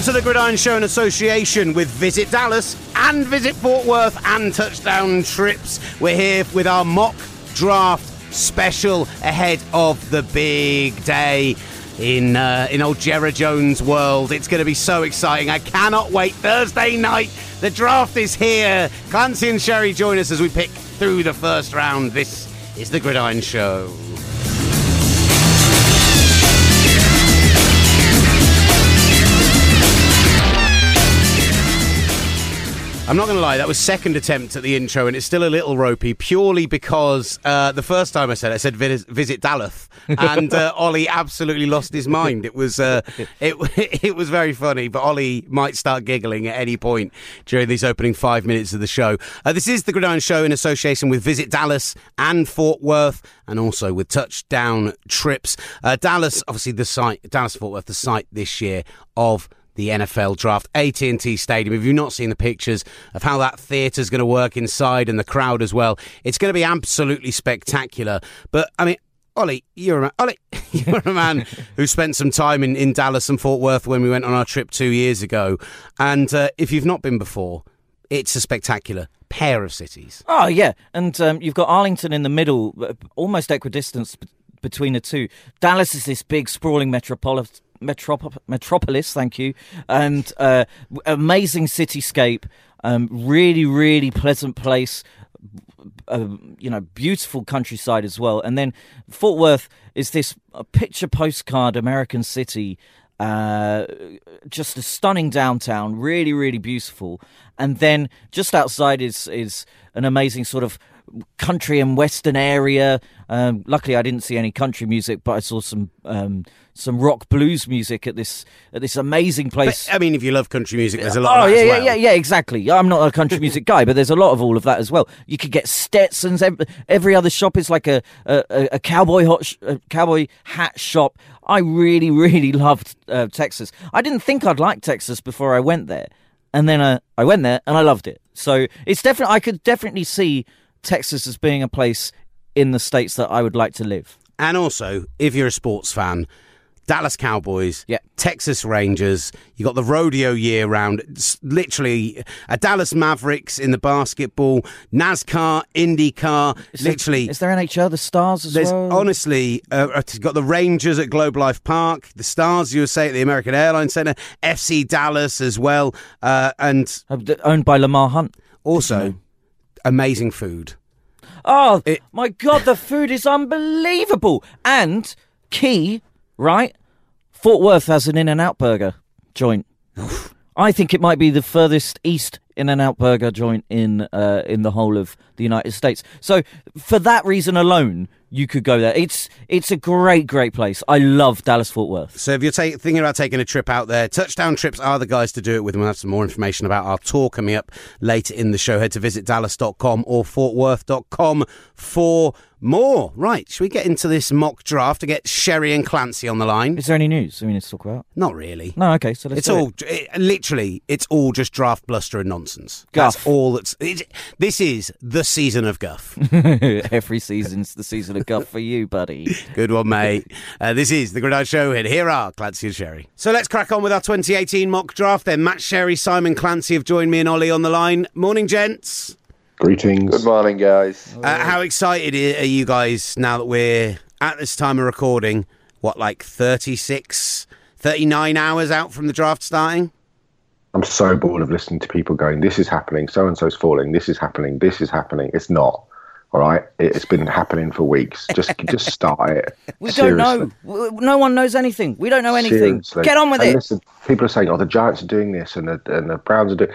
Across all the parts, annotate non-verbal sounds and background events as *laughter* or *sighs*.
To the Gridiron Show in association with Visit Dallas and Visit Fort Worth and Touchdown Trips. We're here with our mock draft special ahead of the big day in uh, in old Jerry Jones world. It's going to be so exciting. I cannot wait. Thursday night, the draft is here. Clancy and Sherry join us as we pick through the first round. This is the Gridiron Show. I'm not going to lie, that was second attempt at the intro, and it's still a little ropey, purely because uh, the first time I said it, I said visit, Dallas, and *laughs* uh, Ollie absolutely lost his mind. It was uh, it *laughs* it was very funny, but Ollie might start giggling at any point during these opening five minutes of the show. Uh, this is the Gridiron Show in association with Visit Dallas and Fort Worth, and also with Touchdown Trips. Uh, Dallas, obviously the site, Dallas Fort Worth, the site this year of the NFL draft, AT&T Stadium. If you've not seen the pictures of how that theatre's going to work inside and the crowd as well, it's going to be absolutely spectacular. But I mean, Ollie, you're a man, Ollie, *laughs* you're a man who spent some time in, in Dallas and Fort Worth when we went on our trip two years ago. And uh, if you've not been before, it's a spectacular pair of cities. Oh yeah, and um, you've got Arlington in the middle, uh, almost equidistant between the two. Dallas is this big sprawling metropolis Metrop- Metropolis, thank you, and uh, amazing cityscape. Um, really, really pleasant place. Uh, you know, beautiful countryside as well. And then Fort Worth is this picture postcard American city. Uh, just a stunning downtown, really, really beautiful. And then just outside is is an amazing sort of country and western area. Um, luckily, I didn't see any country music, but I saw some um, some rock blues music at this at this amazing place. But, I mean, if you love country music, there's a lot. Oh yeah, yeah, well. yeah, yeah, exactly. I'm not a country *laughs* music guy, but there's a lot of all of that as well. You could get Stetsons. Every, other shop is like a a, a cowboy hot sh- a cowboy hat shop. I really, really *laughs* loved uh, Texas. I didn't think I'd like Texas before I went there, and then uh, I went there and I loved it. So it's definitely I could definitely see Texas as being a place in the states that I would like to live. And also, if you're a sports fan, Dallas Cowboys, yeah. Texas Rangers. You got the rodeo year round. It's literally a Dallas Mavericks in the basketball, NASCAR, IndyCar. Is literally, there, is there NHL the Stars as there's well? honestly uh, got the Rangers at Globe Life Park, the Stars USA at the American Airlines Center, FC Dallas as well, uh, and owned by Lamar Hunt. Also, amazing food. Oh it, my god, the food is unbelievable. And key, right? Fort Worth has an In and Out burger joint. I think it might be the furthest east In and Out burger joint in uh, in the whole of the United States. So for that reason alone, you could go there. It's it's a great great place. I love Dallas Fort Worth. So if you're ta- thinking about taking a trip out there, Touchdown Trips are the guys to do it with. We'll have some more information about our tour coming up later in the show. Head to visitdallas.com or fortworth.com for more. Right, should we get into this mock draft to get Sherry and Clancy on the line? Is there any news we need to talk about? Not really. No, okay, so let's It's all it. It, literally, it's all just draft bluster and nonsense. Guff. That's all that's. It, this is the season of guff. *laughs* Every season's the season of guff for you, buddy. *laughs* Good one, mate. Uh, this is the Gridiron Show, and here are Clancy and Sherry. So let's crack on with our 2018 mock draft. Then Matt Sherry, Simon Clancy have joined me and Ollie on the line. Morning, gents. Greetings. Good morning, guys. Uh, how excited are you guys now that we're at this time of recording? What, like 36, 39 hours out from the draft starting? I'm so bored of listening to people going, this is happening, so and so's falling, this is happening, this is happening. It's not. All right, it's been happening for weeks. Just, *laughs* just start it. We Seriously. don't know. No one knows anything. We don't know anything. Seriously. Get on with and it. Listen, people are saying, "Oh, the Giants are doing this, and the and the Browns are doing."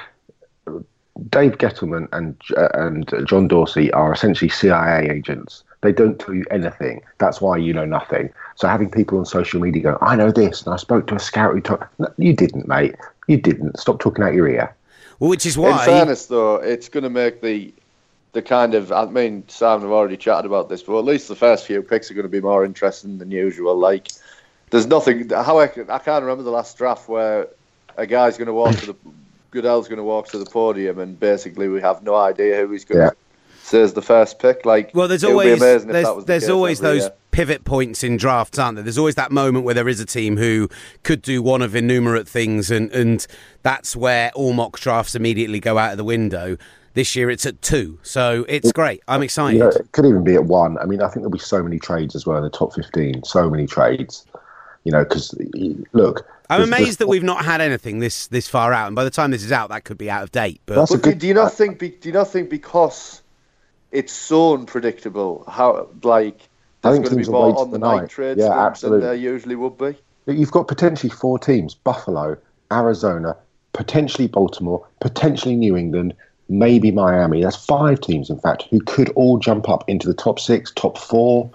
Dave Gettleman and uh, and John Dorsey are essentially CIA agents. They don't tell you anything. That's why you know nothing. So having people on social media go, "I know this," and I spoke to a scout who told no, you didn't, mate. You didn't. Stop talking out your ear. Well, which is why. In fairness, though, it's going to make the the kind of. I mean, Simon have already chatted about this, but at least the first few picks are going to be more interesting than usual. Like, there's nothing. How I, I can't remember the last draft where a guy's going to walk to the Goodell's going to walk to the podium, and basically we have no idea who he's going Yeah. to say is the first pick. Like, Well, there's always be amazing if there's, that was the there's case always those year. pivot points in drafts, aren't there? There's always that moment where there is a team who could do one of innumerate things, and, and that's where all mock drafts immediately go out of the window. This year it's at two, so it's great. I'm excited. You know, it could even be at one. I mean, I think there'll be so many trades as well in the top 15. So many trades. You know, because look. I'm there's- amazed there's- that we've not had anything this this far out, and by the time this is out, that could be out of date. But That's But do, good- do you not think? Be, do you not think because it's so unpredictable, how like I there's think going to be teams will more on the night night. trades Yeah, than, than there usually would be? You've got potentially four teams Buffalo, Arizona, potentially Baltimore, potentially New England, maybe Miami. That's five teams, in fact, who could all jump up into the top six, top four.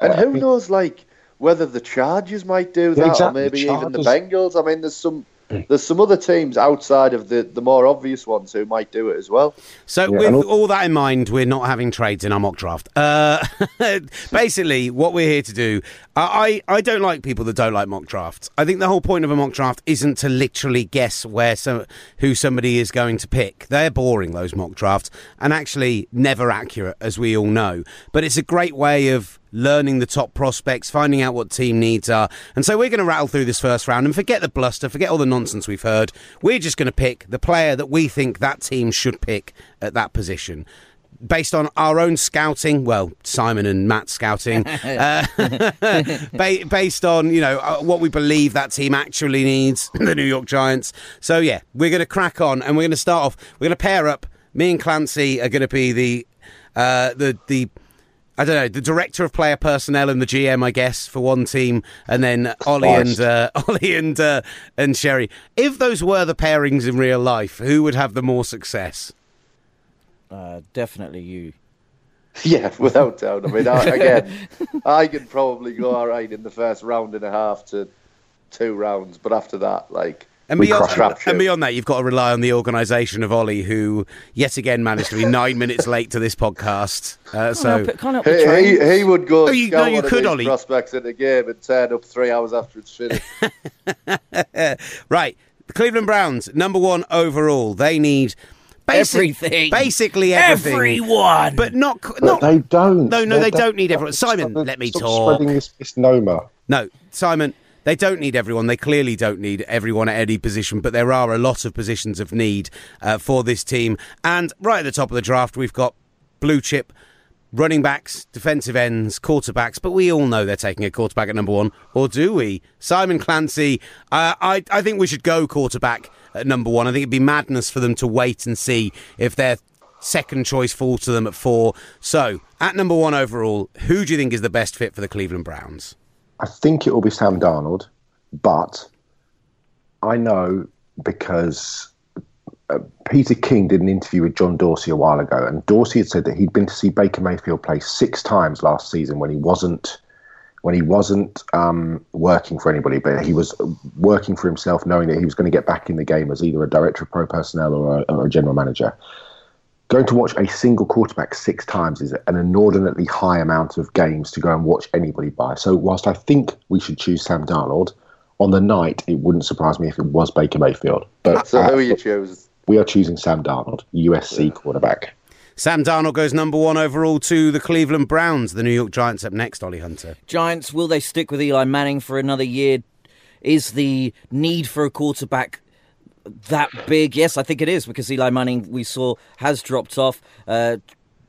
And who knows, like whether the Chargers might do Yeah, that, exactly, or maybe the even the Bengals. I mean, there's some there's some other teams outside of the, the more obvious ones who might do it as well. So, Yeah, with all that in mind, we're not having trades in our mock draft. Uh, *laughs* basically, what we're here to do, I, I don't like people that don't like mock drafts. I think the whole point of a mock draft isn't to literally guess where some who somebody is going to pick. They're boring those mock drafts, and actually never accurate, as we all know. But it's a great way of learning the top prospects, finding out what team needs are. And so we're going to rattle through this first round and forget the bluster, forget all the nonsense we've heard. We're just going to pick the player that we think that team should pick at that position. Based on our own scouting, well, Simon and Matt scouting, *laughs* uh, *laughs* ba- based on you know uh, what we believe that team actually needs, *clears throat* the New York Giants. So yeah, we're going to crack on, and we're going to start off. We're going to pair up. Me and Clancy are going to be the uh, the the I don't know, the director of player personnel and the GM, I guess, for one team, and then Ollie and Christ. uh, *laughs* Ollie and uh, and Sherry. If those were the pairings in real life, who would have the more success? Uh, definitely you. *laughs* Yeah, without doubt. I mean, I, again, *laughs* I could probably go all right in the first round and a half to two rounds, but after that, like, And beyond, and beyond that, you've got to rely on the organisation of Ollie, who yet again managed to be nine *laughs* minutes late to this podcast. Uh, so help it, can't help the he, he, he would go Oh, you- scout no, you one of could, these Ollie. prospects in the game and turn up three hours after it's finished. right, the Cleveland Browns, number one overall. They need basic, Everything. basically everything, Everyone. but not But they don't. No, no, They're- they don't need everyone. Stop- Simon, let me stop talk. spreading this misnomer. No, Simon, they don't need everyone. They clearly don't need everyone at any position, but there are a lot of positions of need uh, for this team. And right at the top of the draft, we've got blue chip running backs, defensive ends, quarterbacks, but we all know they're taking a quarterback at number one, or do we? Simon Clancy, uh, I, I think we should go quarterback at number one. I think it'd be madness for them to wait and see if their second choice falls to them at four. So, at number one overall, who do you think is the best fit for the Cleveland Browns? I think it will be Sam Darnold, but I know because uh, Peter King did an interview with John Dorsey a while ago, and Dorsey had said that he'd been to see Baker Mayfield play six times last season when he wasn't when he wasn't um, working for anybody, but he was working for himself, knowing that he was going to get back in the game as either a director of pro personnel or a, or a general manager. Going to watch a single quarterback six times is an inordinately high amount of games to go and watch anybody by. So, whilst I think we should choose Sam Darnold, on the night it wouldn't surprise me if it was Baker Mayfield. But So uh, who are you choosing? we are choosing Sam Darnold, USC quarterback. Sam Darnold goes number one overall to the Cleveland Browns. The New York Giants up next, Ollie Hunter. Giants, will they stick with Eli Manning for another year? Is the need for a quarterback that big? Yes, I think it is because Eli Manning, we saw, has dropped off. Uh,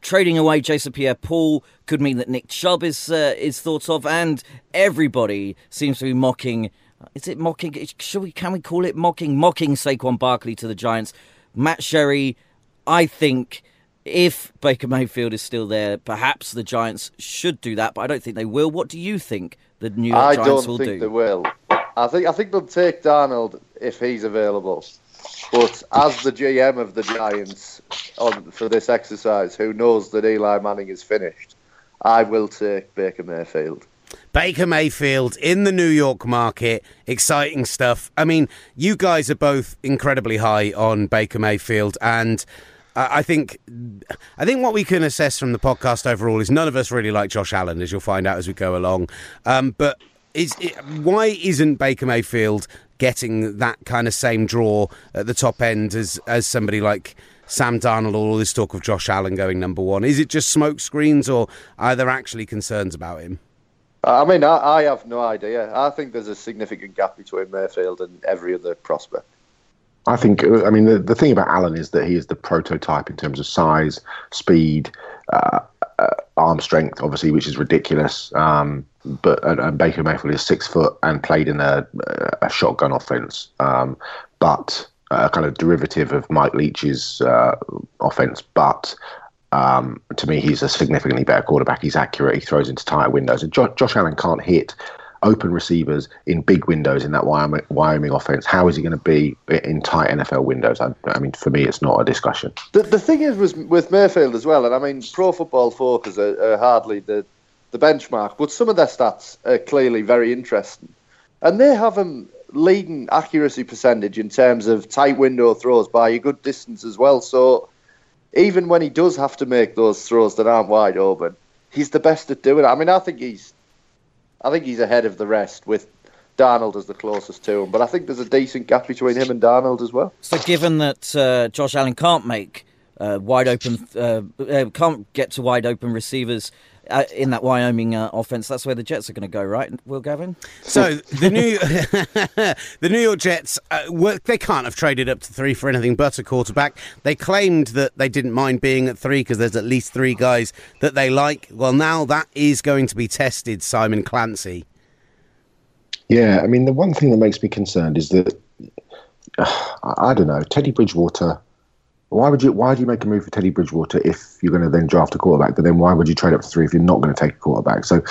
trading away Jason Pierre Paul could mean that Nick Chubb is, uh, is thought of, and everybody seems to be mocking. Is it mocking? Should we? Can we call it mocking? Mocking Saquon Barkley to the Giants. Matt Sherry, I think if Baker Mayfield is still there, perhaps the Giants should do that, but I don't think they will. What do you think the New York I Giants don't will think do? they will. I think I think they'll take Darnold if he's available. But as the GM of the Giants on for this exercise, who knows that Eli Manning is finished, I will take Baker Mayfield. Baker Mayfield in the New York market. Exciting stuff. I mean, you guys are both incredibly high on Baker Mayfield, and I think, I think what we can assess from the podcast overall is none of us really like Josh Allen, as you'll find out as we go along. Um, but is it, why isn't Baker Mayfield getting that kind of same draw at the top end as as somebody like? Sam Darnold, or all this talk of Josh Allen going number one. Is it just smoke screens, or are there actually concerns about him? I mean, I, I have no idea. I think there's a significant gap between Mayfield and every other prospect. I think, I mean, the, the thing about Allen is that he is the prototype in terms of size, speed, uh, uh, arm strength, obviously, which is ridiculous. Um, but and, and, Baker Mayfield is six foot and played in a, a shotgun offense, um, but a kind of derivative of Mike Leach's uh, offense. But um, to me, he's a significantly better quarterback. He's accurate. He throws into tight windows. And jo- Josh Allen can't hit open receivers in big windows in that Wyoming, Wyoming offense. How is he going to be in tight NFL windows? I, I, mean, for me, it's not a discussion. The, the thing is with, with Mayfield as well, and I mean, Pro Football Focus are, are hardly the, the benchmark, but some of their stats are clearly very interesting. And they have him leading accuracy percentage in terms of tight window throws by a good distance as well. So even when he does have to make those throws that aren't wide open, he's the best at doing it. I mean, I think he's I think he's ahead of the rest with Darnold as the closest to him. But I think there's a decent gap between him and Darnold as well. So, given that uh, Josh Allen can't make uh, wide open, uh, uh can't get to wide open receivers. Uh, in that Wyoming uh, offense, that's where the Jets are going to go, right? Will Gavin? So the new *laughs* the New York Jets, were, they can't have traded up to three for anything but a quarterback. They claimed that they didn't mind being at three because there's at least three guys that they like. Well, now that is going to be tested. Simon Clancy. Yeah, I mean the one thing that makes me concerned is that *sighs* uh, I don't know Teddy Bridgewater why would you? Why do you make a move for Teddy Bridgewater if you're going to then draft a quarterback? But then why would you trade up to three if you're not going to take a quarterback? So,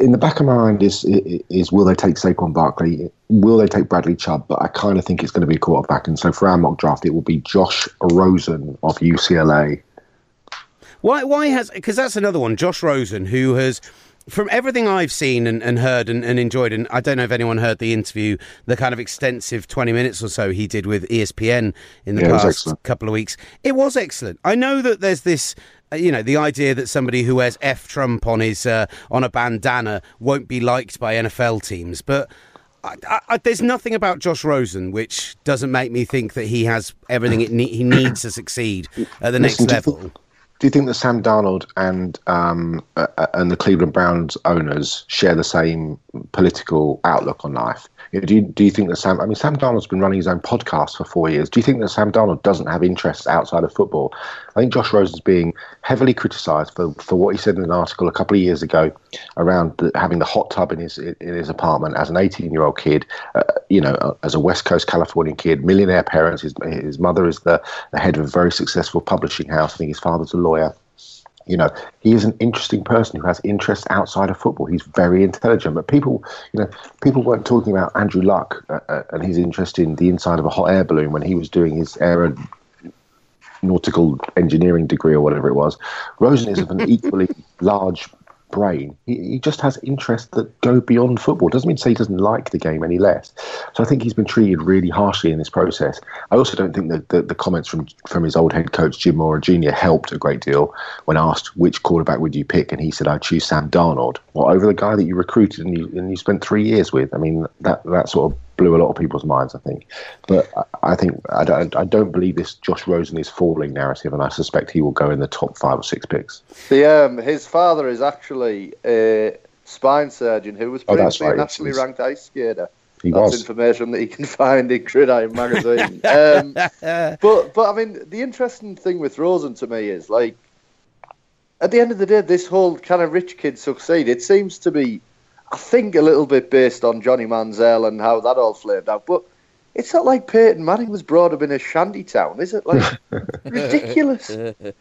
in the back of my mind is is will they take Saquon Barkley? Will they take Bradley Chubb? But I kind of think it's going to be a quarterback. And so for our mock draft, it will be Josh Rosen of UCLA. Why? Why has? Because that's another one. Josh Rosen, who has from everything I've seen and, and heard and, and, enjoyed, and I don't know if anyone heard the interview, the kind of extensive 20 minutes or so he did with ESPN in the yeah, past couple of weeks. It was excellent. I know that there's this. Uh, you know the idea that somebody who wears F Trump on his uh, on a bandana won't be liked by NFL teams, but I, I, there's nothing about Josh Rosen which doesn't make me think that he has everything ne- he needs to succeed at the Listen, next level do you think that Sam Darnold and um, uh, and the Cleveland Browns owners share the same political outlook on life? You know, do you, do you think that Sam? I mean, Sam Darnold's been running his own podcast for four years. Do you think that Sam Darnold doesn't have interests outside of football? I think Josh Rosen's being heavily criticised for, for what he said in an article a couple of years ago around the, having the hot tub in his in his apartment as an 18 year old kid. Uh, you know, uh, as a West Coast Californian kid, millionaire parents. His his mother is the, the head of a very successful publishing house. I think his father's a lawyer you know, he is an interesting person who has interests outside of football. He's very intelligent, but people, you know, people weren't talking about Andrew Luck uh, uh, and his interest in the inside of a hot air balloon when he was doing his aeronautical engineering degree or whatever it was. Rosen is of an *laughs* equally large brain. He, he, just has interests that go beyond football. Doesn't mean to say he doesn't like the game any less. So I think he's been treated really harshly in this process. I also don't think that the, the, comments from from his old head coach Jim Mora Jr. helped a great deal when asked which quarterback would you pick, and he said I'd choose Sam Darnold. Well, over the guy that you recruited and you and you spent three years with. I mean that that sort of blew a lot of people's minds, I think. But I think I don't, I don't believe this Josh Rosen is falling narrative, and I suspect he will go in the top five or six picks. The um, his father is actually a spine surgeon who was oh, previously oh, right. a nationally ranked ice skater. He that's was. information that you can *laughs* find in Gridiron magazine. um, but but I mean, the interesting thing with Rosen to me is like, at the end of the day, this whole kind of rich kid succeed. It seems to be I think a little bit based on Johnny Manziel and how that all flamed out. But it's not like Peyton Manning was brought up in a shanty town, is it? Like *laughs* ridiculous. *laughs*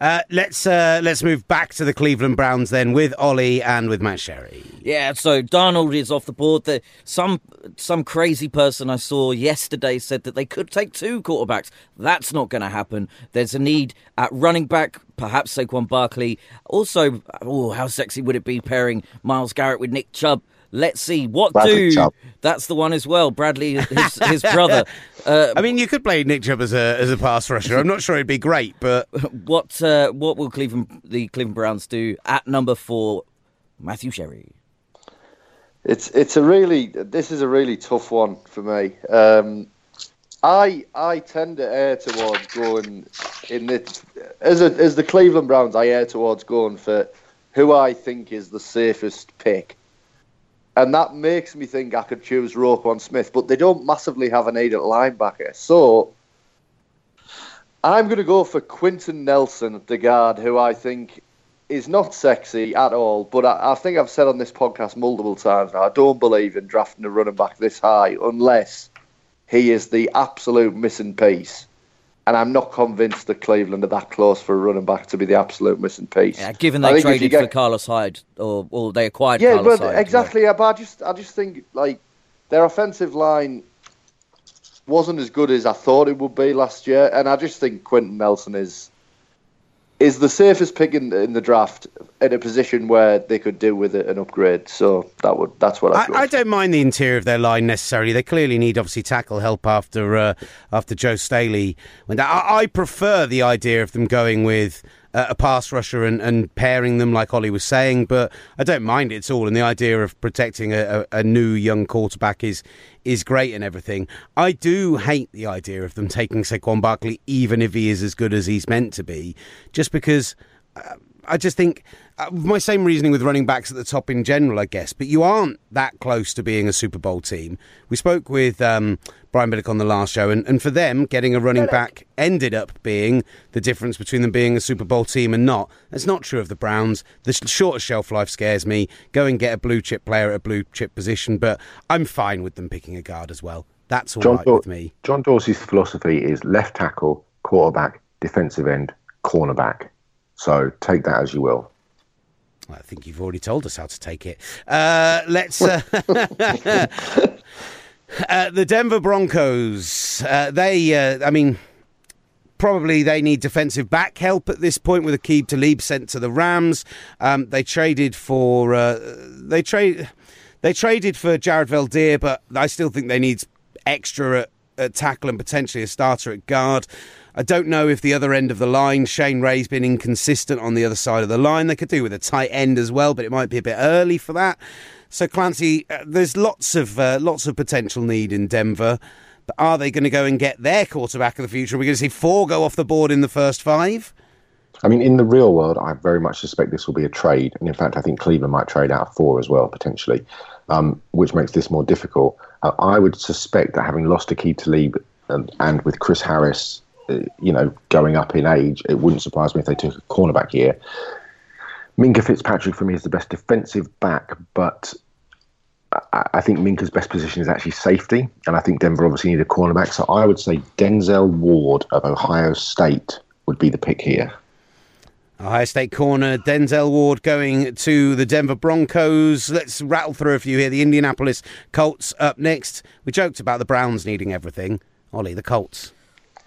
Uh, let's uh, let's move back to the Cleveland Browns then with Ollie and with Matt Sherry. Yeah, so Darnold is off the board. The, some some crazy person I saw yesterday said that they could take two quarterbacks. That's not going to happen. There's a need at running back, perhaps Saquon Barkley. Also, oh, how sexy would it be pairing Myles Garrett with Nick Chubb? Let's see what Bradley do. Chubb. That's the one as well. Bradley, his, his brother. *laughs* Uh, I mean, you could play Nick Chubb as a as a pass rusher. I'm not sure it'd be great, but *laughs* what uh, what will Cleveland the Cleveland Browns do at number four? Matthew Sherry. It's it's a really this is a really tough one for me. Um, I I tend to err towards going in the as a, as the Cleveland Browns. I err towards going for who I think is the safest pick and that makes me think I could choose Roquan Smith, but they don't massively have a need at linebacker. So I'm going to go for Quenton Nelson, the guard, who I think is not sexy at all. But I, I, think I've said on this podcast multiple times now, I don't believe in drafting a running back this high unless he is the absolute missing piece. And I'm not convinced that Cleveland are that close for a running back to be the absolute missing piece. Yeah, given they traded get... for Carlos Hyde, or, or they acquired yeah, Carlos but Hyde, exactly. Yeah. But I just, I just think like their offensive line wasn't as good as I thought it would be last year, and I just think Quenton Nelson is is the safest pick in, in the draft in a position where they could do with it an upgrade. So that would that's what I. I, I don't mind the interior of their line necessarily. They clearly need obviously tackle help after uh, after Joe Staley went. I, I prefer the idea of them going with uh, a pass rusher and, and pairing them, like Ollie was saying. But I don't mind it at all. And the idea of protecting a, a, a, new young quarterback is is great and everything. I do hate the idea of them taking Saquon Barkley, even if he is as good as he's meant to be, just because. Uh, I just think uh, my same reasoning with running backs at the top in general, I guess. But you aren't that close to being a Super Bowl team. We spoke with um, Brian Billick on the last show, and, and for them, getting a running back ended up being the difference between them being a Super Bowl team and not. That's not true of the Browns. The shorter shelf life scares me. Go and get a blue chip player at a blue chip position, but I'm fine with them picking a guard as well. That's all John right with me. John Dorsey's philosophy is left tackle, quarterback, defensive end, cornerback. So take that as you will. I think you've already told us how to take it. Uh, let's. Uh, *laughs* uh, the Denver Broncos. Uh, they. Uh, I mean. Probably they need defensive back help at this point with Aqib Talib sent to the Rams. Um, they traded for uh, they trade they traded for Jared Veldheer, but I still think they need extra at, at tackle and potentially a starter at guard. I don't know if the other end of the line, Shane Ray's been inconsistent on the other side of the line. They could do with a tight end as well, but it might be a bit early for that. So Clancy, uh, there's lots of uh, lots of potential need in Denver. But are they going to go and get their quarterback of the future? Are we going to see four go off the board in the first five? I mean, in the real world, I very much suspect this will be a trade. And in fact, I think Cleveland might trade out four as well, potentially, um, which makes this more difficult. Uh, I would suspect that having lost Aqib Talib and, and with Chris Harris Uh, you know, going up in age, it wouldn't surprise me if they took a cornerback here. Minkah Fitzpatrick for me is the best defensive back, but I think Minkah's best position is actually safety, and I think Denver obviously need a cornerback. So I would say Denzel Ward of Ohio State would be the pick here. Ohio State corner Denzel Ward going to the Denver Broncos. Let's rattle through a few here. The Indianapolis Colts up next. We joked about the Browns needing everything. Ollie, the Colts.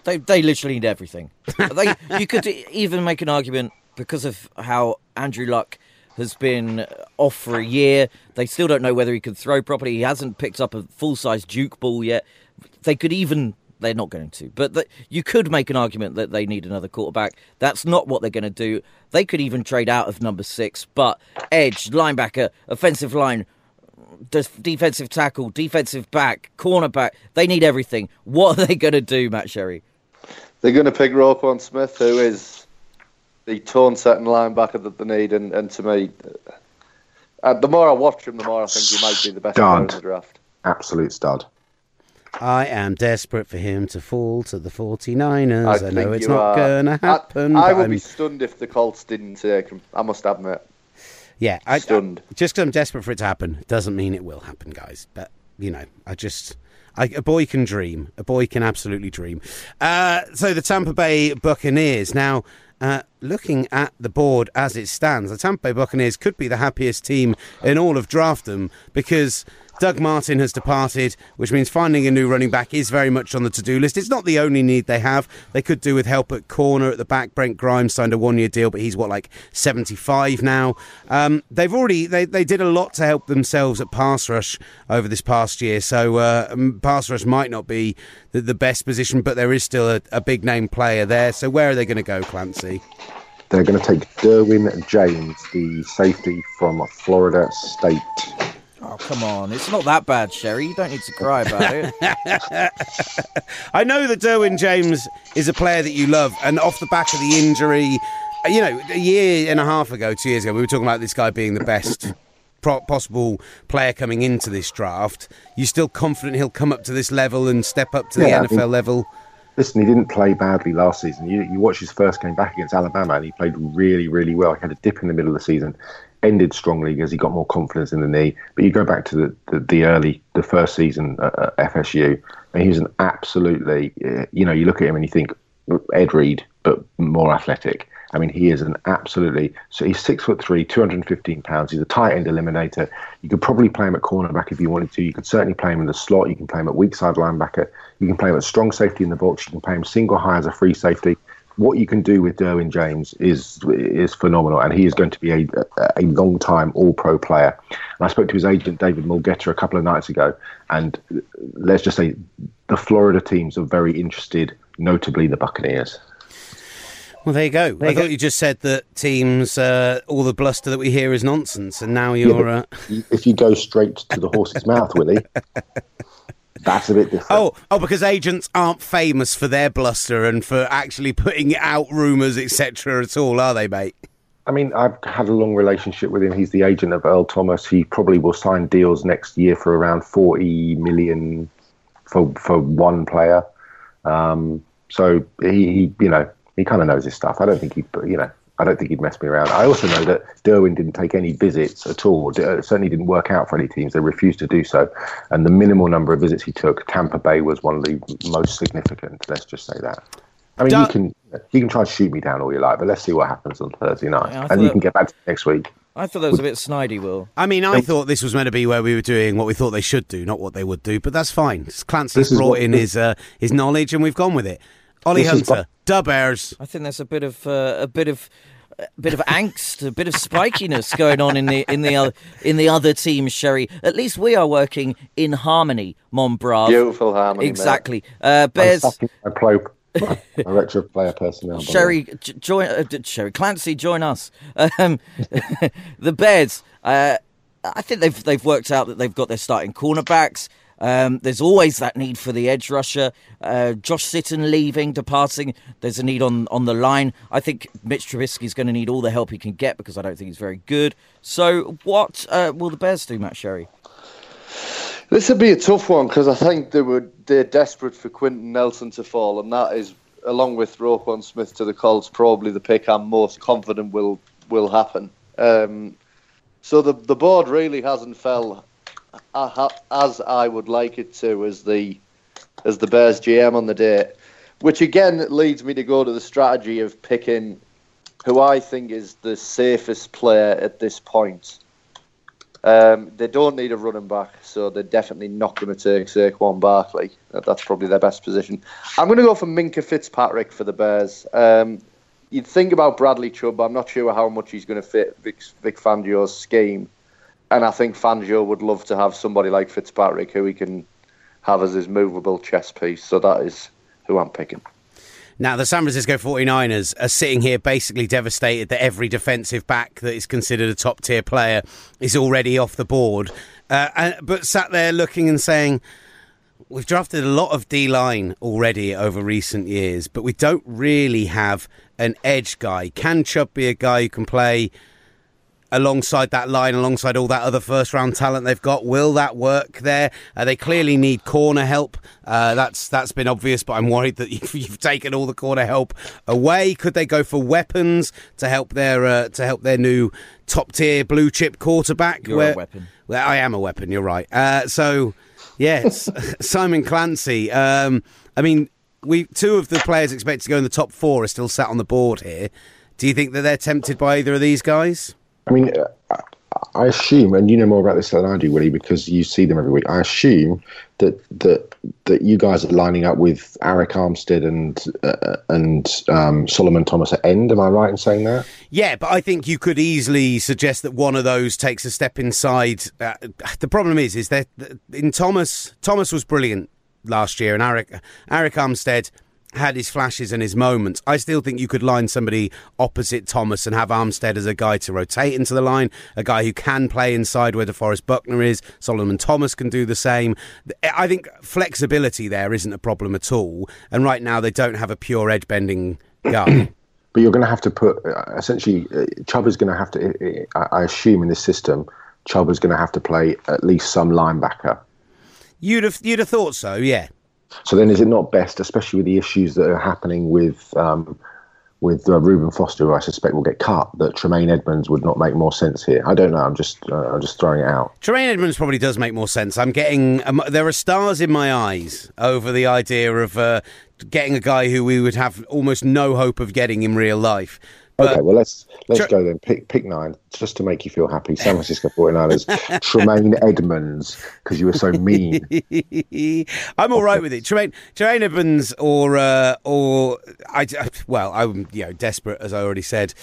They they literally need everything. they, you could even make an argument because of how Andrew Luck has been off for a year. They still don't know whether he can throw properly. He hasn't picked up a full size Duke ball yet. They could even. They're not going to, but the, you could make an argument that they need another quarterback. That's not what they're going to do. They could even trade out of number six, but edge, linebacker, offensive line, defensive tackle, defensive back, cornerback. They need everything. What are they going to do, Matt Sherry? They're going to pick Roquan Smith, who is the tone setting linebacker that they need. And, and to me, uh, the more I watch him, the more I think he might be the best player in the draft. Absolute stud. I am desperate for him to fall to the 49ers. I, I know it's not going to happen. I, I would I'm... be stunned if the Colts didn't take him, I must admit. Yeah, I, stunned. I, just because I'm desperate for it to happen doesn't mean it will happen, guys. But, you know, I just. I, a boy can dream. A boy can absolutely dream. Uh, so the Tampa Bay Buccaneers. Now, uh, looking at the board as it stands, the Tampa Bay Buccaneers could be the happiest team in all of Draftdom because Doug Martin has departed, which means finding a new running back is very much on the to do list. It's not the only need they have. They could do with help at corner at the back. Brent Grimes signed a one year deal, but he's what, like 75 now. Um, they've already, they, they did a lot to help themselves at pass rush over this past year. So uh, pass rush might not be the, the, best position, but there is still a, a big name player there. So where are they going to go, Clancy? They're going to take Derwin James, the safety from Florida State. Oh, come on. It's not that bad, Sherry. You don't need to cry about it. *laughs* I know that Derwin James is a player that you love, and off the back of the injury, you know, a year and a half ago, two years ago, we were talking about this guy being the best possible player coming into this draft, you still confident he'll come up to this level and step up to the Yeah, I NFL mean- level? Listen, he didn't play badly last season. You, you watch his first game back against Alabama, and he played really, really well. He had a dip in the middle of the season, ended strongly because he got more confidence in the knee. But you go back to the, the, the early, the first season at, at FSU, and he was an absolutely, uh, you know, you look at him and you think Ed Reed, but more athletic. I mean, he is an absolutely. So he's six foot three, two hundred and fifteen pounds. He's a tight end eliminator. You could probably play him at cornerback if you wanted to. You could certainly play him in the slot. You can play him at weak side linebacker. You can play him at strong safety in the box. You can play him single high as a free safety. What you can do with Derwin James is is phenomenal, and he is going to be a a long time All Pro player. And I spoke to his agent David Mulugheta a couple of nights ago, and let's just say the Florida teams are very interested, notably the Buccaneers. Well, there you go. I you thought go. you just said that teams, uh, all the bluster that we hear is nonsense, and now you're. Uh... if you go straight to the horse's mouth, Willie, *laughs* that's a bit different. Oh, oh, because agents aren't famous for their bluster and for actually putting out rumours, etc. At all, are they, mate? I mean, I've had a long relationship with him. He's the agent of Earl Thomas. He probably will sign deals next year for around forty million for for one player. Um, so he, he, you know, he kind of knows his stuff. I don't think he, you know, I don't think he'd mess me around. I also know that Derwin didn't take any visits at all. D- uh, certainly didn't work out for any teams. They refused to do so. And the minimal number of visits he took, Tampa Bay was one of the most significant. Let's just say that. I mean, Du- you can you can try and shoot me down all you like, but let's see what happens on Thursday night, Yeah, and you thought- can get back to next week. I thought that was a bit snidey, Will. I mean, I thought this was meant to be where we were doing what we thought they should do, not what they would do. But that's fine. Clancy's brought in his uh, his knowledge, and we've gone with it. Ollie This is Hunter, Dub Airs. I think there's a bit of uh, a bit of a bit of angst, a bit of spikiness going on in the in the other in the other teams. Sherry, at least we are working in harmony, Monbrav. Beautiful harmony. mate. Exactly. Uh, I'm Bears, sucking my pro, my director of player personnel. by the way. Sherry, j- join uh, d- Sherry Clancy, join us. Um, *laughs* the Bears. Uh, I think they've they've worked out that they've got their starting cornerbacks. Um, there's always that need for the edge rusher. Uh, Josh Sitton leaving, departing. There's a need on, on the line. I think Mitch Trubisky's going to need all the help he can get because I don't think he's very good. So, what uh, will the Bears do, Matt Sherry? This would be a tough one because I think they were they're desperate for Quenton Nelson to fall, and that is, along with Roquan Smith to the Colts, probably the pick I'm most confident will will happen. Um, so the the board really hasn't fell as I would like it to as the as the Bears GM on the day, which again leads me to go to the strategy of picking who I think is the safest player at this point. Um, they don't need a running back, so they're definitely not going to take Saquon Barkley. That- That's probably their best position. I'm going to go for Minkah Fitzpatrick for the Bears. Um, you'd think about Bradley Chubb. I'm not sure how much he's going to fit Vic, Vic Fangio's scheme. And I think Fangio would love to have somebody like Fitzpatrick who he can have as his movable chess piece. So that is who I'm picking. Now, the San Francisco 49ers are sitting here basically devastated that every defensive back that is considered a top tier player is already off the board. Uh, and, but sat there looking and saying, We've drafted a lot of D line already over recent years, but we don't really have an edge guy. Can Chubb be a guy who can play alongside that line, alongside all that other first round talent they've got. Will that work there? Uh, they clearly need corner help. Uh, that's that's been obvious, but I'm worried that *laughs* you've, you've taken all the corner help away. Could they go for weapons to help their uh, to help their new top tier blue chip quarterback? You're a weapon. Well, I am a weapon. You're right. Uh, so, yes, *laughs* Simon Clancy. Um, I mean, we two of the players expected to go in the top four are still sat on the board here. Do you think that they're tempted by either of these guys? I mean, I assume, and you know more about this than I do, Willie, because you see them every week. I assume that that that you guys are lining up with Arik Armstead and uh, and um, Solomon Thomas at end. Am I right in saying that? Yeah, but I think you could easily suggest that one of those takes a step inside. Uh, the problem is, is that in Thomas, Thomas was brilliant last year, and Eric Eric Armstead had his flashes and his moments. I still think you could line somebody opposite Thomas and have Armstead as a guy to rotate into the line, a guy who can play inside where DeForest Buckner is. Solomon Thomas can do the same. I think flexibility there isn't a problem at all. And right now they don't have a pure edge bending *clears throat* guy. But you're going to have to put uh, essentially uh, Chubb is going to have to. I I assume in this system Chubb is going to have to play at least some linebacker. You'd have you'd have thought so, yeah. So then, is it not best, especially with the issues that are happening with um, with uh, Reuben Foster, who I suspect will get cut, that Tremaine Edmunds would not make more sense here? I don't know. I'm just uh, I'm just throwing it out. Tremaine Edmunds probably does make more sense. I'm getting um, there are stars in my eyes over the idea of uh, getting a guy who we would have almost no hope of getting in real life. But okay, well let's let's Tre- go then. Pick pick nine, just to make you feel happy. San Francisco 49ers, *laughs* Tremaine Edmunds, because you were so mean. *laughs* I'm all right with it. Tremaine, Tremaine Evans or uh, or I well I'm you know desperate as I already said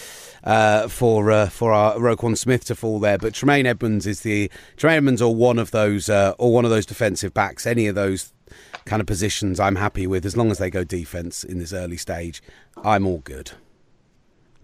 uh, for uh, for our Roquan Smith to fall there, but Tremaine Edmunds is the Tremaine Edmunds or one of those uh, or one of those defensive backs. Any of those kind of positions I'm happy with as long as they go defense in this early stage. I'm all good.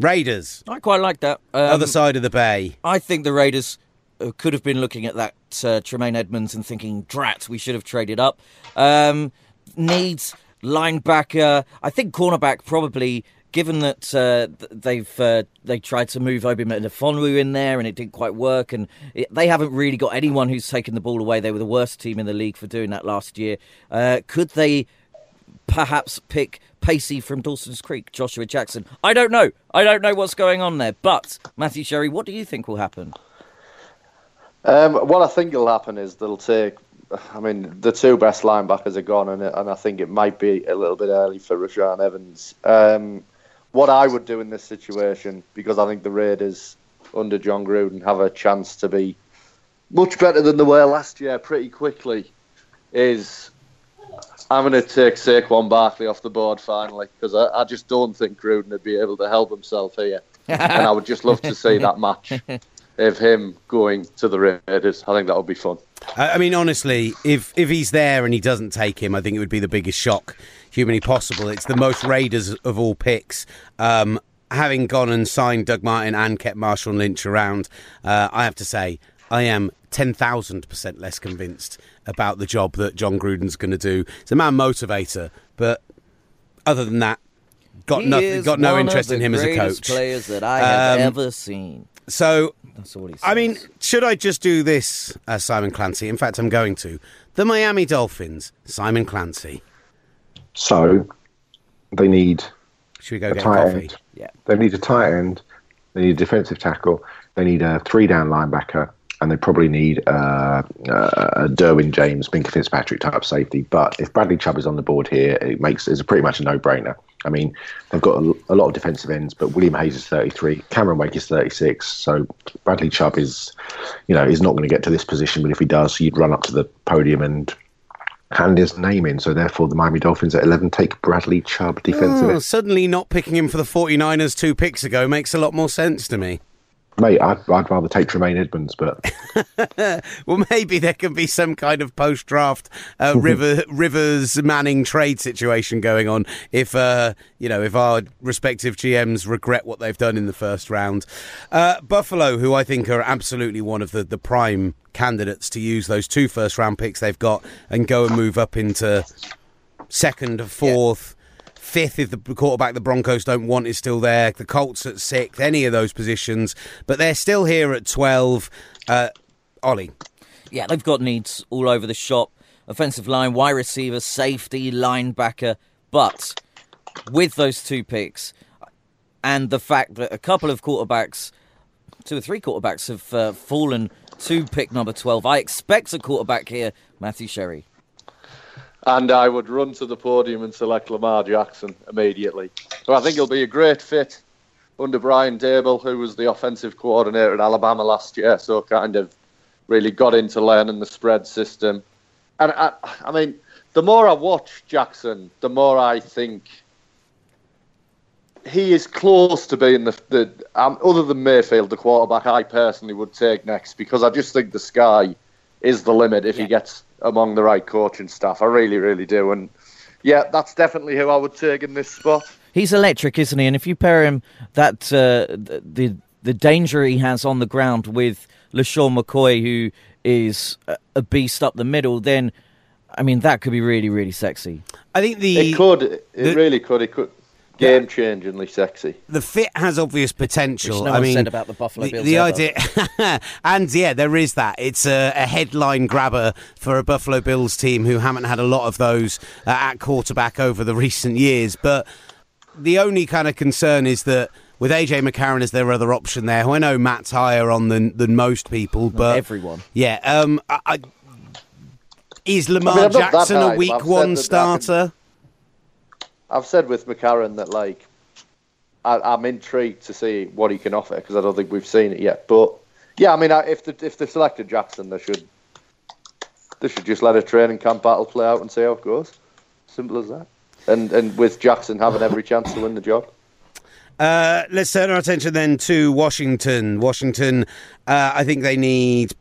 Raiders, I quite like that. Um, other side of the bay. I think the Raiders uh, could have been looking at that uh, Tremaine Edmunds and thinking, "Drat, we should have traded up." Um, needs linebacker. I think cornerback probably. Given that uh, th- they've uh, they tried to move Obi Melifonwu in there and it didn't quite work, and it, they haven't really got anyone who's taken the ball away. They were the worst team in the league for doing that last year. Uh, could they perhaps pick Pacey from Dawson's Creek, Joshua Jackson? I don't know. I don't know what's going on there. But Matthew Sherry, what do you think will happen? Um, what I think will happen is they'll take. I mean, the two best linebackers are gone, and, and I think it might be a little bit early for Rashaan Evans. Um, what I would do in this situation, because I think the Raiders under Jon Gruden have a chance to be much better than they were last year pretty quickly, is I'm going to take Saquon Barkley off the board finally because I, I just don't think Gruden would be able to help himself here, *laughs* and I would just love to see that match of him going to the Raiders. I think that would be fun. I mean, honestly, if if he's there and he doesn't take him, I think it would be the biggest shock humanly possible. It's the most Raiders of all picks. Um, having gone and signed Doug Martin and kept Marshawn Lynch around, uh, I have to say I am ten thousand percent less convinced about the job that Jon Gruden's going to do. He's a man motivator, but other than that, got He nothing, got no interest in him as a coach. Players that I have Um, ever seen. So That's all he says. I mean, should I just do this, uh, Simon Clancy? In fact, I'm going to. The Miami Dolphins, Simon Clancy. So they need Should we go a get a tight coffee? end. Yeah. They need a tight end. They need a defensive tackle. They need a three down linebacker. And they probably need uh, uh, a Derwin James, Minkah Fitzpatrick type safety. But if Bradley Chubb is on the board here, it makes it's pretty much a no brainer. I mean, they've got a, a lot of defensive ends, but William Hayes is 33, Cameron Wake is 36. So Bradley Chubb is, you know, is not going to get to this position. But if he does, you'd run up to the podium and hand his name in. So therefore, the Miami Dolphins at 11 take Bradley Chubb, defensive Oh, suddenly not picking him for the 49ers two picks ago makes a lot more sense to me. Mate, I'd, I'd rather take Tremaine Edmunds, but *laughs* Well, maybe there can be some kind of post-draft uh, *laughs* River Rivers Manning trade situation going on if uh, you know if our respective GMs regret what they've done in the first round. Uh, Buffalo, who I think are absolutely one of the the prime candidates to use those two first round picks they've got and go and move up into second, fourth. Fifth, if the quarterback the Broncos don't want is still there. The Colts at sixth, any of those positions, but they're still here at twelve. Uh, Ollie, Yeah, they've got needs all over the shop. Offensive line, wide receiver, safety, linebacker. But with those two picks and the fact that a couple of quarterbacks, two or three quarterbacks, have uh, fallen to pick number 12, I expect a quarterback here, Matthew Sherry. And I would run to the podium and select Lamar Jackson immediately. So I think he'll be a great fit under Brian Daboll, who was the offensive coordinator at Alabama last year. So kind of really got into learning the spread system. And I, I mean, the more I watch Jackson, the more I think he is close to being the, the um, other than Mayfield, the quarterback I personally would take next because I just think the sky is the limit if he gets among the right coaching staff. I really, really do. And yeah, that's definitely who I would take in this spot. He's electric, isn't he? And if you pair him that uh, the, the the danger he has on the ground with LeSean McCoy, who is a- a beast up the middle, then I mean that could be really, really sexy. I think the It could. It the- really could. It could. Game changingly sexy. The fit has obvious potential. Which no I mean, said about the Buffalo Bills The ever. idea, *laughs* and yeah, there is that. It's a, a headline grabber for a Buffalo Bills team who haven't had a lot of those uh, at quarterback over the *laughs* recent years. But the only kind of concern is that. With AJ McCarron as their other option there, who I know Matt's higher on than than most people, but everyone. yeah. Um, I, I, is Lamar I'm not that Jackson a week I've one that starter? I've said with McCarron that like I, I'm intrigued to see what he can offer because I don't think we've seen it yet. But yeah, I mean, I, if the, if they selected Jackson, they should they should just let a training camp battle play out and see how it goes. Simple as that. And and with Jackson having every chance to win the job. Uh, let's turn our attention then to Washington. Washington, uh, I think they need.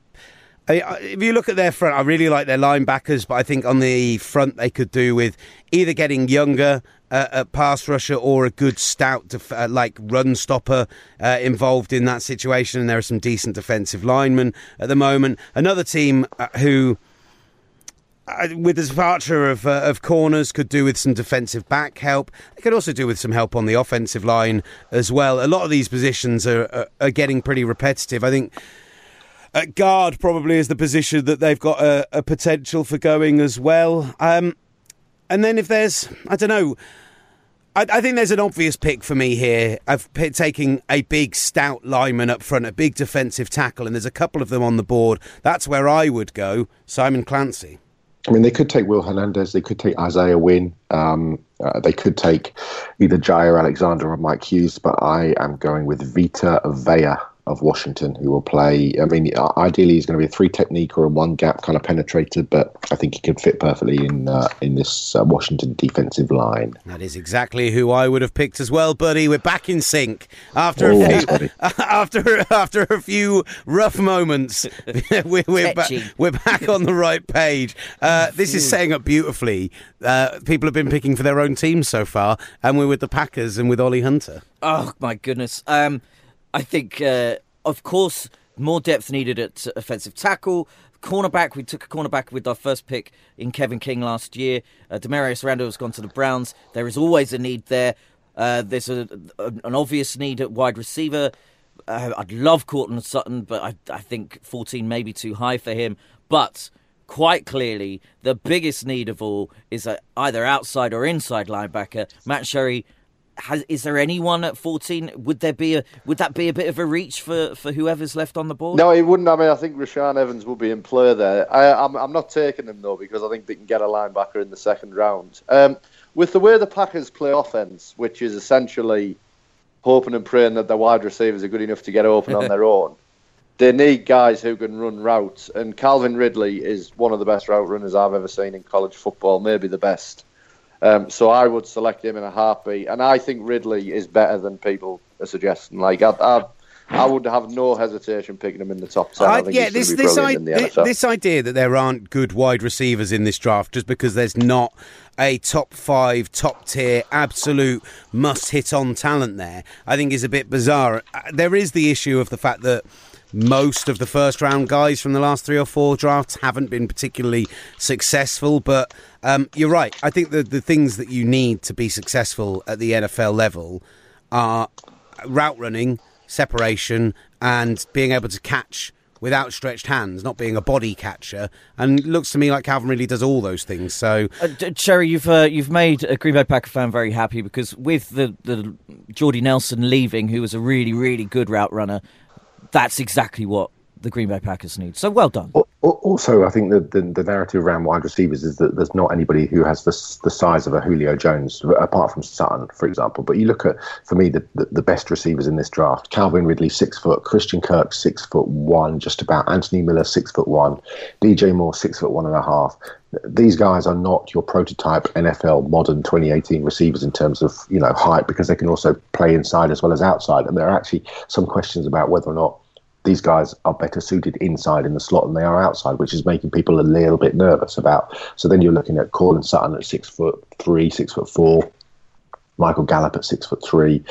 If you look at their front, I really like their linebackers, but I think on the front they could do with either getting younger uh, a pass rusher or a good stout def- uh, like run stopper uh, involved in that situation. And there are some decent defensive linemen at the moment. Another team uh, who uh, with the departure of uh, of corners, could do with some defensive back help. They could also do with some help on the offensive line as well. A lot of these positions are are, are getting pretty repetitive. I think. At guard probably is the position that they've got a, a potential for going as well. Um, and then if there's, I don't know, I, I think there's an obvious pick for me here of p- taking a big stout lineman up front, a big defensive tackle, and there's a couple of them on the board. That's where I would go, Simon Clancy. I mean, they could take Will Hernandez. They could take Isaiah Wynn. Um, uh, they could take either Jaire Alexander or Mike Hughes, but I am going with Vita Vea of Washington, who will play. I mean, ideally, he's going to be a three technique or a one gap kind of penetrator, but I think he could fit perfectly in uh, in this uh, Washington defensive line. That is exactly who I would have picked as well, buddy. We're back in sync after Oh, a few buddy. *laughs* after after a few rough moments. *laughs* we're we're, ba- we're back on the right page. Uh, this is setting up beautifully. Uh, people have been picking for their own teams so far, and we're with the Packers and with Olly Hunter. Oh my goodness. Um, I think, uh, of course, more depth needed at offensive tackle. Cornerback, we took a cornerback with our first pick in Kevin King last year. Uh, Damarious Randall has gone to the Browns. There is always a need there. Uh, there's a, an obvious need at wide receiver. Uh, I'd love Courtland Sutton, but I, I think 14 may be too high for him. But quite clearly, the biggest need of all is a, either outside or inside linebacker. Matt Sherry has, is there anyone at 14? Would there be a would that be a bit of a reach for, for whoever's left on the board? No, he wouldn't. I mean, I think Rashaan Evans will be in play there. I, I'm, I'm not taking him though because I think they can get a linebacker in the second round. Um, with the way the Packers play offense, which is essentially hoping and praying that their wide receivers are good enough to get open on *laughs* their own, they need guys who can run routes. And Calvin Ridley is one of the best route runners I've ever seen in college football, maybe the best. Um, so I would select him in a heartbeat, and I think Ridley is better than people are suggesting. Like I, I, I would have no hesitation picking him in the top ten. I, I- yeah, this this, I- this idea that there aren't good wide receivers in this draft just because there's not a top five, top tier, absolute must hit on talent there, I think is a bit bizarre. Uh, There is the issue of the fact that most of the first round guys from the last three or four drafts haven't been particularly successful, but um, you're right. I think the the things that you need to be successful at the NFL level are route running, separation, and being able to catch with outstretched hands, not being a body catcher. And it looks to me like Calvin really does all those things. So Uh, Sherry, you've uh, you've made a Green Bay Packer fan very happy because with the the Jordy Nelson leaving, who was a really really good route runner, that's exactly what the Green Bay Packers need. So well done. Al- al- Also, I think that the, the narrative around wide receivers is that there's not anybody who has the, the size of a Julio Jones, apart from Sutton, for example. But you look at, for me, the, the, the best receivers in this draft: Calvin Ridley, six foot; Christian Kirk, six foot one, just about; Anthony Miller, six foot one; DJ Moore, six foot one and a half. These guys are not your prototype NFL modern 2018 receivers in terms of you know height, because they can also play inside as well as outside. And there are actually some questions about whether or not these guys are better suited inside in the slot than they are outside, which is making people a little bit nervous about. So then you're looking at Courtland Sutton at six foot three, six foot four. Michael Gallup at six foot three.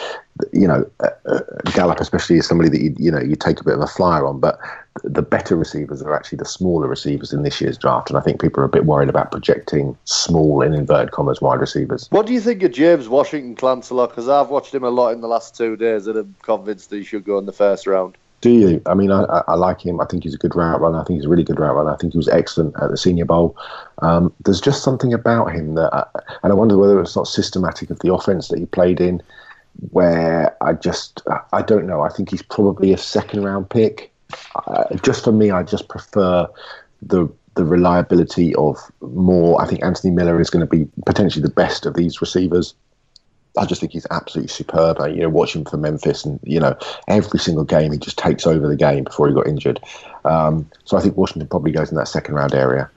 You know, uh, uh, Gallup especially is somebody that you you know you take a bit of a flyer on, but the better receivers are actually the smaller receivers in this year's draft, and I think people are a bit worried about projecting small in inverted commas wide receivers. What do you think of James Washington Chancellor? Because I've watched him a lot in the last two days, and I'm convinced that he should go in the first round. Do you? I mean, I, I, like him. I think he's a good route runner. I think he's a really good route runner. I think he was excellent at the Senior Bowl. Um, there's just something about him that, I, and I wonder whether it's not systematic of the offense that he played in, where I just, I don't know. I think he's probably a second round pick. Uh, just for me, I just prefer the the reliability of more. I think Anthony Miller is going to be potentially the best of these receivers. I just think he's absolutely superb. I, you know, watch him for Memphis, and you know, every single game he just takes over the game before he got injured. Um, so I think Washington probably goes in that second round area.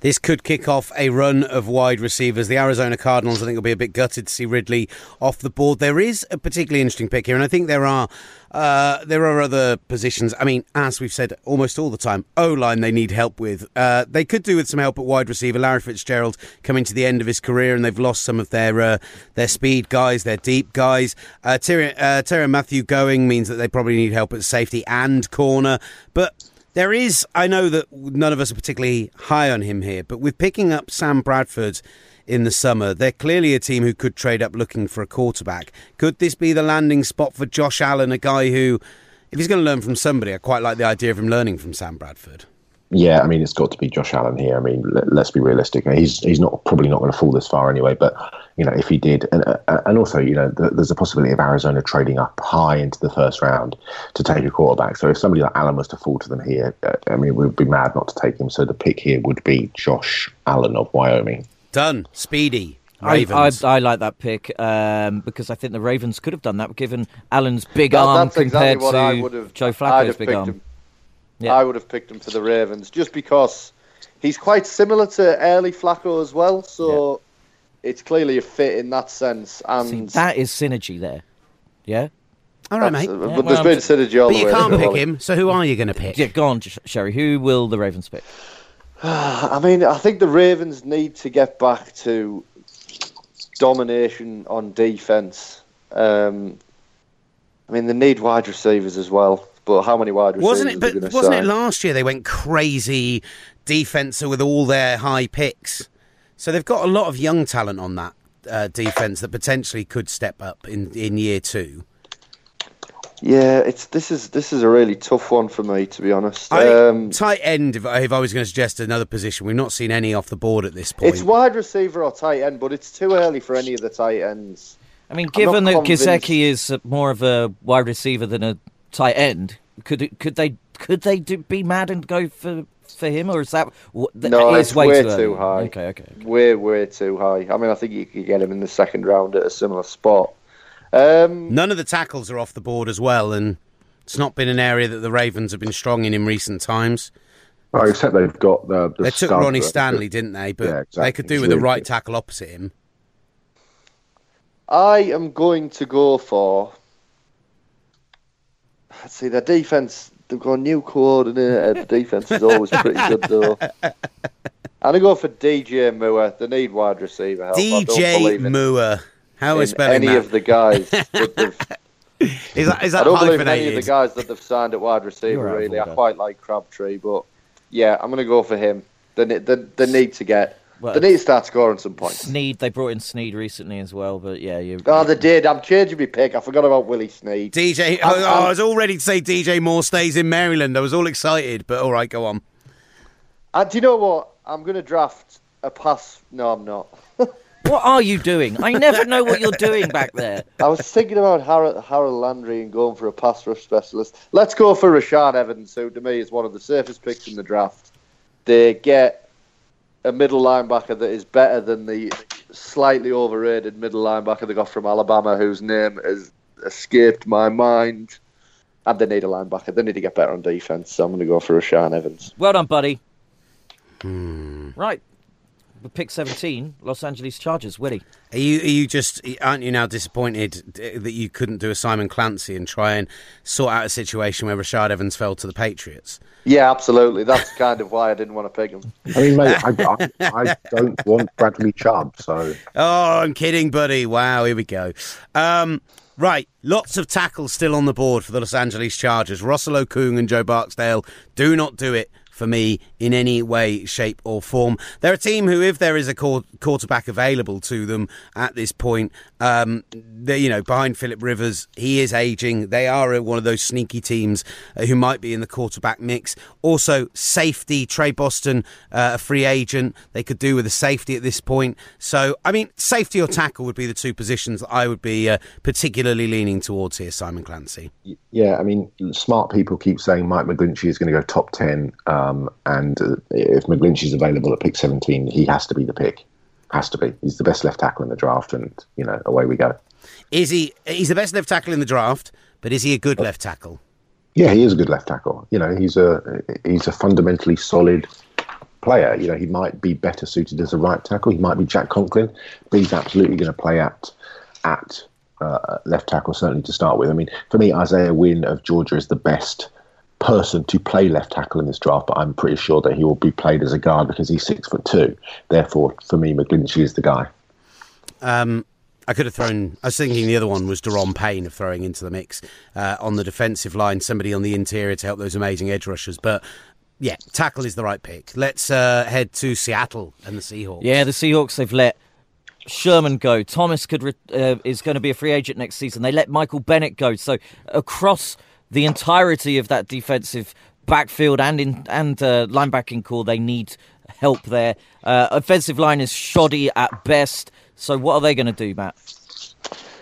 This could kick off a run of wide receivers. The Arizona Cardinals, I think, will be a bit gutted to see Ridley off the board. There is a particularly interesting pick here, and I think there are uh, there are other positions. I mean, as we've said almost all the time, O line they need help with. Uh, they could do with some help at wide receiver. Larry Fitzgerald coming to the end of his career, and they've lost some of their uh, their speed guys, their deep guys. Uh, uh, Tyrann Mathieu going means that they probably need help at safety and corner, but there is, I know that none of us are particularly high on him here, but with picking up Sam Bradford in the summer, they're clearly a team who could trade up looking for a quarterback. Could this be the landing spot for Josh Allen, a guy who, if he's going to learn from somebody, I quite like the idea of him learning from Sam Bradford? Yeah, I mean it's got to be Josh Allen here. I mean, let, us be realistic. He's he's not probably not going to fall this far anyway. But you know, if he did, and uh, and also you know, the, there's a possibility of Arizona trading up high into the first round to take a quarterback. So if somebody like Allen was to fall to them here, uh, I mean, we'd be mad not to take him. So the pick here would be Josh Allen of Wyoming. Done. Speedy. I, I, I, like that pick um, because I think the Ravens could have done that, given Allen's big that, arm compared exactly to Joe Flacco's big arm. Him. Yeah. I would have picked him for the Ravens just because he's quite similar to early Flacco as well. So yeah. it's clearly a fit in that sense. And See, that is synergy there. Yeah. All right, mate. Uh, but yeah, there's well, been synergy all but the way. But you can't pick him. So who are you going to pick? Yeah, go on, Sherry. Who will the Ravens pick? *sighs* I mean, I think the Ravens need to get back to domination on defense. Um, I mean, they need wide receivers as well. But how many wide receivers wasn't it? But wasn't sign? it last year they went crazy defense with all their high picks? So they've got a lot of young talent on that uh, defense that potentially could step up in in year two. Yeah, it's this is this is a really tough one for me to be honest. I, um, tight end, if, if I was going to suggest another position, we've not seen any off the board at this point. It's wide receiver or tight end, but it's too early for any of the tight ends. I mean, given that Gesicki is more of a wide receiver than a tight end. Could could they could they do, be mad and go for for him, or is that no? It's way, way too, too high. Okay, okay, okay, way way too high. I mean, I think you could get him in the second round at a similar spot. Um, None of the tackles are off the board as well, and it's not been an area that the Ravens have been strong in in recent times. Oh, except they've got the. the they took Ronnie Stanley, didn't they? But yeah, exactly. they could do with the right tackle opposite him. I am going to go for Let's see their defense. They've got a new coordinator. The defense is always pretty good though. *laughs* And I go for DJ Moore. They need wide receiver help. DJ Moore. How is spelling any that? of the guys *laughs* is that, is that, I don't believe any of the guys that they've signed at wide receiver. really, I quite like Crabtree, but yeah, I'm going to go for him. They, they, they need to get well, they need to start scoring some points. Snead, they brought in Snead recently as well, but yeah, you. Oh, they did. I'm changing my pick. I forgot about Willie Snead. DJ, I'm, oh, I'm, i was all ready to say DJ Moore stays in Maryland. I was all excited, but all right, go on. And do you know what? I'm going to draft a pass. No, I'm not. What are you doing? I never know what you're doing back there. I was thinking about Harold, Harold Landry and going for a pass rush specialist. Let's go for Rashaan Evans, who to me is one of the safest picks in the draft. They get a middle linebacker that is better than the slightly overrated middle linebacker they got from Alabama, whose name has escaped my mind. And they need a linebacker. They need to get better on defense. So I'm going to go for Rashaan Evans. Well done, buddy. Hmm. Right. Pick 17, Los Angeles Chargers. Willie. Are you, are you just aren't you now disappointed that you couldn't do a Simon Clancy and try and sort out a situation where Rashaan Evans fell to the Patriots? Yeah, absolutely. That's kind of why I didn't want to pick him. I mean, mate, I, I, *laughs* I don't want Bradley Chubb, so Oh, I'm kidding, buddy. Wow, here we go. Um, right, lots of tackles still on the board for the Los Angeles Chargers. Russell Okung and Joe Barksdale do not do it for me in any way, shape, or form. They're a team who, if there is a quarterback available to them at this point, um, you know, behind Philip Rivers, he is aging. They are one of those sneaky teams uh, who might be in the quarterback mix. Also, safety, Tre Boston, uh, a free agent. They could do with a safety at this point. So, I mean, safety or tackle would be the two positions that I would be uh, particularly leaning towards here, Simon Clancy. Yeah, I mean, smart people keep saying Mike McGlinchey is going to go top 10. Um, and uh, if McGlinchey's available at pick 17, he has to be the pick. Has to be. He's the best left tackle in the draft, and, you know, away we go. Is he? He's the best left tackle in the draft, but is he a good left tackle? Yeah, he is a good left tackle. You know, he's a he's a fundamentally solid player. You know, he might be better suited as a right tackle. He might be Jack Conklin, but he's absolutely going to play at at uh, left tackle, certainly to start with. I mean, for me, Isaiah Wynn of Georgia is the best person to play left tackle in this draft, but I'm pretty sure that he will be played as a guard because he's six foot two. Therefore, for me, McGlinchey is the guy. Um, I could have thrown. I was thinking the other one was Da'Ron Payne of throwing into the mix uh, on the defensive line, somebody on the interior to help those amazing edge rushers. But yeah, tackle is the right pick. Let's uh, head to Seattle and the Seahawks. Yeah, the Seahawks they've let Sherman go. Thomas could re- uh, is going to be a free agent next season. They let Michael Bennett go. So across the entirety of that defensive backfield and in and uh, linebacking core, they need help there. Uh, offensive line is shoddy at best. So what are they going to do, Matt?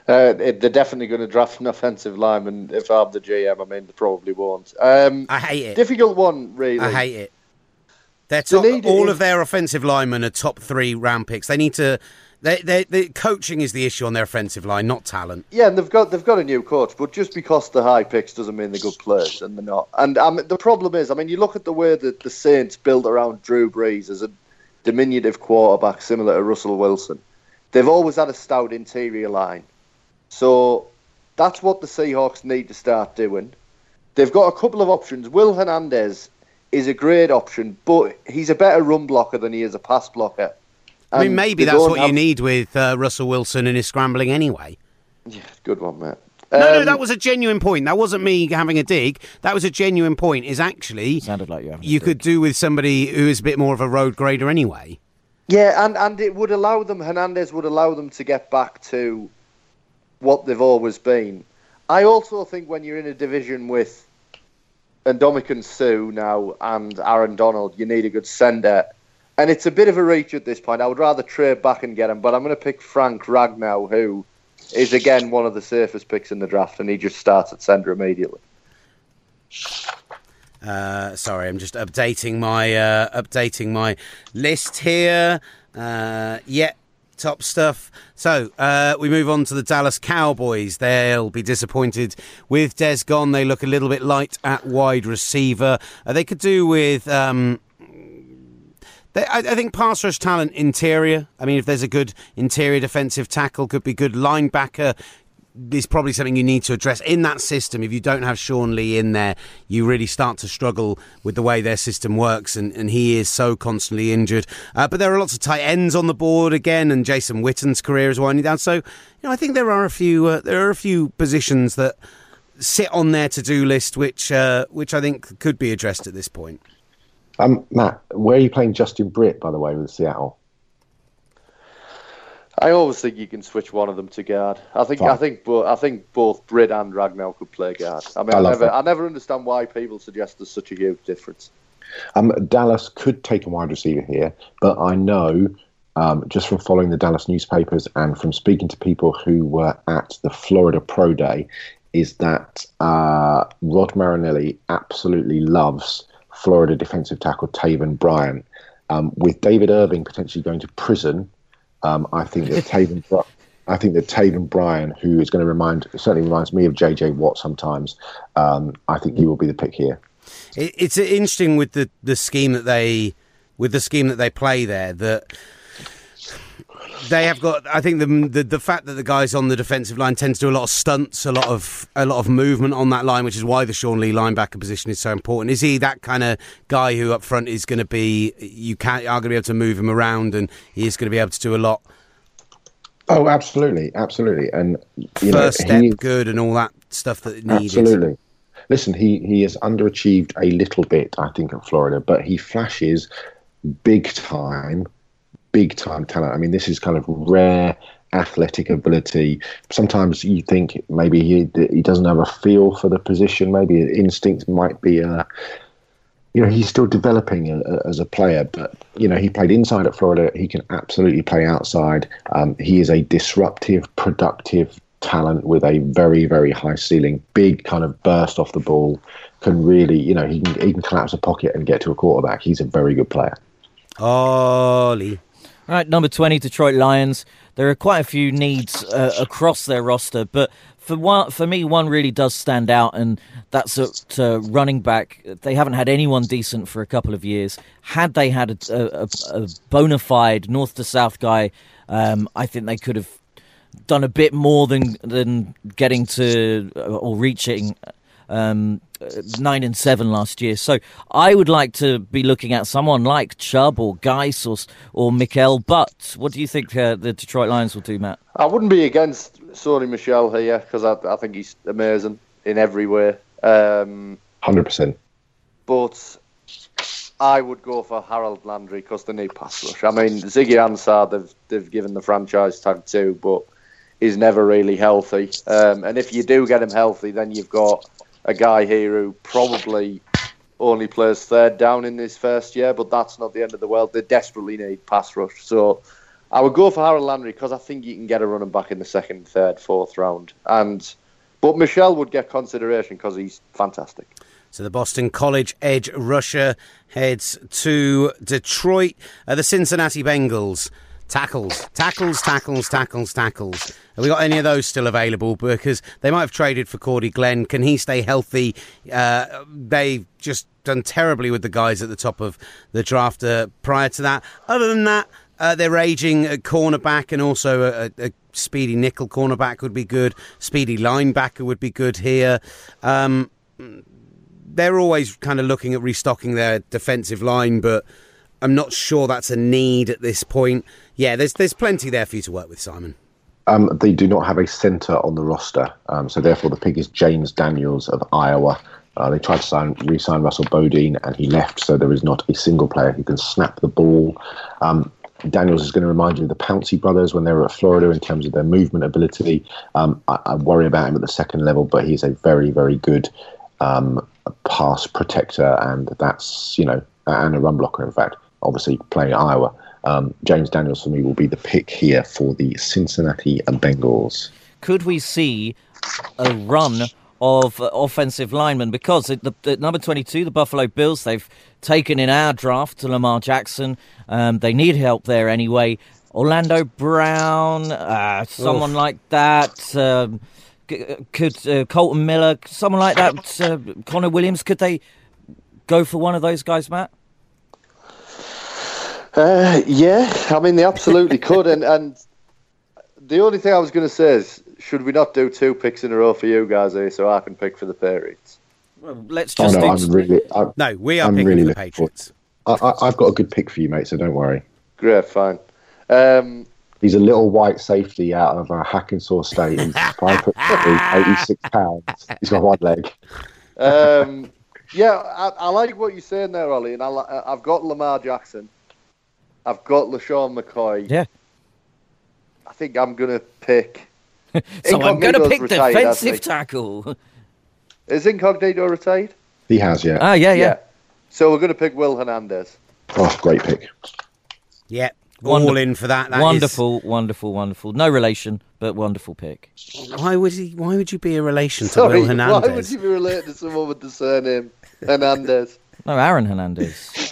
Uh, it, they're definitely going to draft an offensive lineman. If I'm the GM, I mean, they probably won't. Um, I hate it. Difficult one, really. I hate it. They're top, they all of their offensive linemen are top three round picks. They need to they, they, the coaching is the issue on their offensive line, not talent. Yeah, and they've got they've got a new coach, but just because they're high picks doesn't mean they're good players, and they're not. And um, the problem is, I mean, you look at the way that the Saints built around Drew Brees as a diminutive quarterback, similar to Russell Wilson. They've always had a stout interior line, so that's what the Seahawks need to start doing. They've got a couple of options. Will Hernandez is a great option, but he's a better run blocker than he is a pass blocker. I mean, maybe that's what have... you need with uh, Russell Wilson and his scrambling anyway. Yeah, good one, Matt. No, um, no, that was a genuine point. That wasn't me having a dig. That was a genuine point. Is actually sounded like you. You could do with somebody who is a bit more of a road grader anyway. Yeah, and and it would allow them. Hernandez would allow them to get back to what they've always been. I also think when you're in a division with Ndamukong Suh now and Aaron Donald, you need a good sender and it's a bit of a reach at this point. I would rather trade back and get him, but I'm going to pick Frank Ragnow, who is again one of the safest picks in the draft, and he just starts at centre immediately. Uh, sorry, I'm just updating my uh, updating my list here. Uh, yeah, top stuff. So uh, we move on to the Dallas Cowboys. They'll be disappointed with Dez gone. They look a little bit light at wide receiver. Uh, they could do with. Um, they, I, I, think pass rush talent interior. I mean, if there's a good interior defensive tackle, could be good linebacker. Is probably something you need to address in that system. If you don't have Sean Lee in there, you really start to struggle with the way their system works, and, and he is so constantly injured. Uh, but there are lots of tight ends on the board again, and Jason Witten's career is winding down. So, you know, I think there are a few uh, there are a few positions that sit on their to do list, which uh, which I think could be addressed at this point. Um, Matt, where are you playing Justin Britt, by the way, with Seattle? I always think you can switch one of them to guard. I think Fine. I think but I think both Britt and Ragnow could play guard. I mean, I, I never that. I never understand why people suggest there's such a huge difference. Um, Dallas could take a wide receiver here, but I know um, just from following the Dallas newspapers and from speaking to people who were at the Florida Pro Day, is that uh, Rod Marinelli absolutely loves Florida defensive tackle Taven Bryan. Um, with David Irving potentially going to prison, um, I think that Taven, *laughs* I think that Taven Bryan, who is going to remind, certainly reminds me of JJ Watt sometimes. Um, I think he will be the pick here. It's interesting with the the scheme that they with the scheme that they play there that they have got. I think the, the the fact that the guys on the defensive line tend to do a lot of stunts, a lot of a lot of movement on that line, which is why the Sean Lee linebacker position is so important. Is he that kind of guy who up front is going to be you can't are going to be able to move him around, and he is going to be able to do a lot. Oh, absolutely, absolutely, and you First know, step he, good and all that stuff that it needed. Absolutely. Listen, he, he has underachieved a little bit, I think, at Florida, but he flashes big time, big time talent. I mean, this is kind of rare athletic ability. Sometimes you think maybe he he doesn't have a feel for the position. Maybe instinct might be a. You know, he's still developing a, a, as a player, but you know, he played inside at Florida. He can absolutely play outside. Um, he is a disruptive, productive talent with a very, very high ceiling, big kind of burst off the ball. Can really, you know, he can, he can collapse a pocket and get to a quarterback. He's a very good player. Olly. All right, number 20, Detroit Lions. There are quite a few needs uh, across their roster, but for one, for me, one really does stand out, and that's at uh, running back. They haven't had anyone decent for a couple of years. Had they had a, a, a bona fide north to south guy, um, I think they could have done a bit more than than getting to uh, or reaching um, nine and seven last year. So I would like to be looking at someone like Chubb or Guice or or Michel. But what do you think uh, the Detroit Lions will do, Matt? I wouldn't be against Sony Michel here because I, I, think he's amazing in every way. Um, Hundred um, percent. But I would go for Harold Landry because they need pass rush. I mean, Ziggy Ansah, they've they've given the franchise tag too, but he's never really healthy. Um, and if you do get him healthy, then you've got a guy here who probably only plays third down in his first year, but that's not the end of the world. They desperately need pass rush. So I would go for Harold Landry because I think you can get a running back in the second, third, fourth round. And but Michel would get consideration because he's fantastic. So the Boston College edge rusher heads to Detroit. Uh, the Cincinnati Bengals tackles, tackles, tackles, tackles, tackles. Have we got any of those still available? Because they might have traded for Cordy Glenn. Can he stay healthy? Uh, they just done terribly with the guys at the top of the draft uh, prior to that. Other than that, uh, they're aging a cornerback and also a, a, speedy nickel cornerback would be good. Speedy linebacker would be good here. Um, they're always kind of looking at restocking their defensive line, but I'm not sure that's a need at this point. Yeah, there's there's plenty there for you to work with, Simon. Um, they do not have a centre on the roster, um, so therefore the pick is James Daniels of Iowa. Uh, they tried to sign, re-sign Russell Bodine, and he left. So there is not a single player who can snap the ball. Um, Daniels is going to remind you of the Pouncey brothers when they were at Florida in terms of their movement ability. Um, I, I, worry about him at the second level, but he's a very, very good um, pass protector, and that's you know, and a run blocker. In fact, obviously playing at Iowa. Um, James Daniels for me will be the pick here for the Cincinnati Bengals. Could we see a run of offensive linemen? Because at, the, at number 22, the Buffalo Bills, they've taken in our draft to Lamar Jackson. Um, they need help there anyway. Orlando Brown, uh, someone Oof. like that. Um, could uh, Kolton Miller, someone like that, uh, Connor Williams, could they go for one of those guys, Matt? Uh, yeah, I mean they absolutely *laughs* could, and and the only thing I was going to say is, should we not do two picks in a row for you guys here, so I can pick for the Patriots? Well, let's just. Oh, no, I'm really. I'm, no, we are I'm picking really for the Patriots. I, have got a good pick for you, mate. So don't worry. Great, fine. Um, He's a little white safety out of uh, Hackensaw State. He's five foot three, 86 pounds. He's got one leg. Um, yeah, I, I, like what you're saying there, Olly, and I, I've got Lamar Jackson. I've got LeSean McCoy. Yeah. I think I'm going to pick. *laughs* so I'm going to pick retired, defensive tackle. Is Incognito retired? He has, yeah. Ah, yeah, yeah. yeah. So we're going to pick Will Hernandez. Oh, great pick. Yeah, all in for that. that wonderful, is... wonderful, wonderful. No relation, but wonderful pick. Why would he? Why would you be a relation to Sorry, Will Hernandez? Why would you be related to someone with the surname Hernandez? No, Aaron Hernandez. *laughs*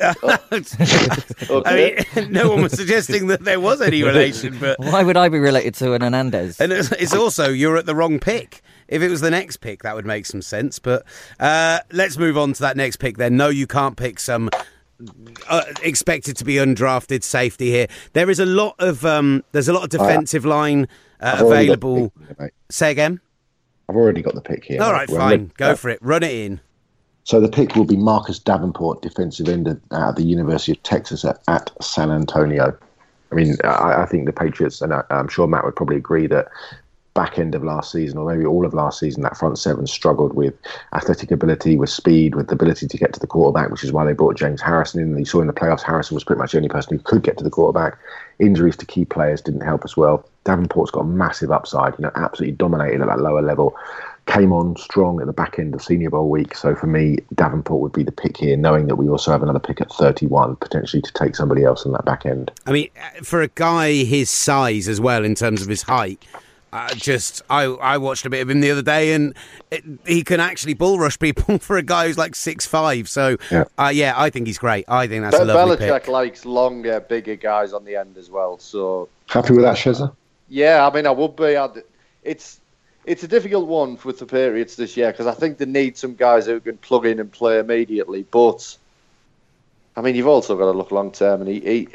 *laughs* okay. I mean, no one was suggesting that there was any relation, but *laughs* why would I be related to an Hernandez? And it's, it's also you're at the wrong pick. If it was the next pick, that would make some sense. But uh, let's move on to that next pick. Then, no, you can't pick some uh, expected to be undrafted safety here. There is a lot of um, there's a lot of defensive line uh, I've already got the available. here. Say again. I've already got the pick here. All right, right, fine. ready- Go for it. Run it in. So the pick will be Marcus Davenport, defensive end at the University of Texas at, at San Antonio. I mean, I, I think the Patriots, and I, I'm sure Matt would probably agree that back end of last season, or maybe all of last season, that front seven struggled with athletic ability, with speed, with the ability to get to the quarterback, which is why they brought James Harrison in. You saw in the playoffs, Harrison was pretty much the only person who could get to the quarterback. Injuries to key players didn't help as well. Davenport's got a massive upside, you know, absolutely dominated at that lower level. Came on strong at the back end of Senior Bowl week. So for me, Davenport would be the pick here, knowing that we also have another pick at 31, potentially to take somebody else on that back end. I mean, uh, for a guy his size as well, in terms of his height, uh, just I I watched a bit of him the other day, and it, he can actually bull rush people *laughs* for a guy who's like six five. So Yeah. yeah, uh, yeah I think he's great. I think that's Be- a lovely Belichick pick. likes longer, bigger guys on the end as well. So Happy with that, Shezza? yeah, I mean, I would be. I'd, it's it's a difficult one with the Patriots this year because I think they need some guys who can plug in and play immediately. But I mean, you've also got to look long term, and he, he,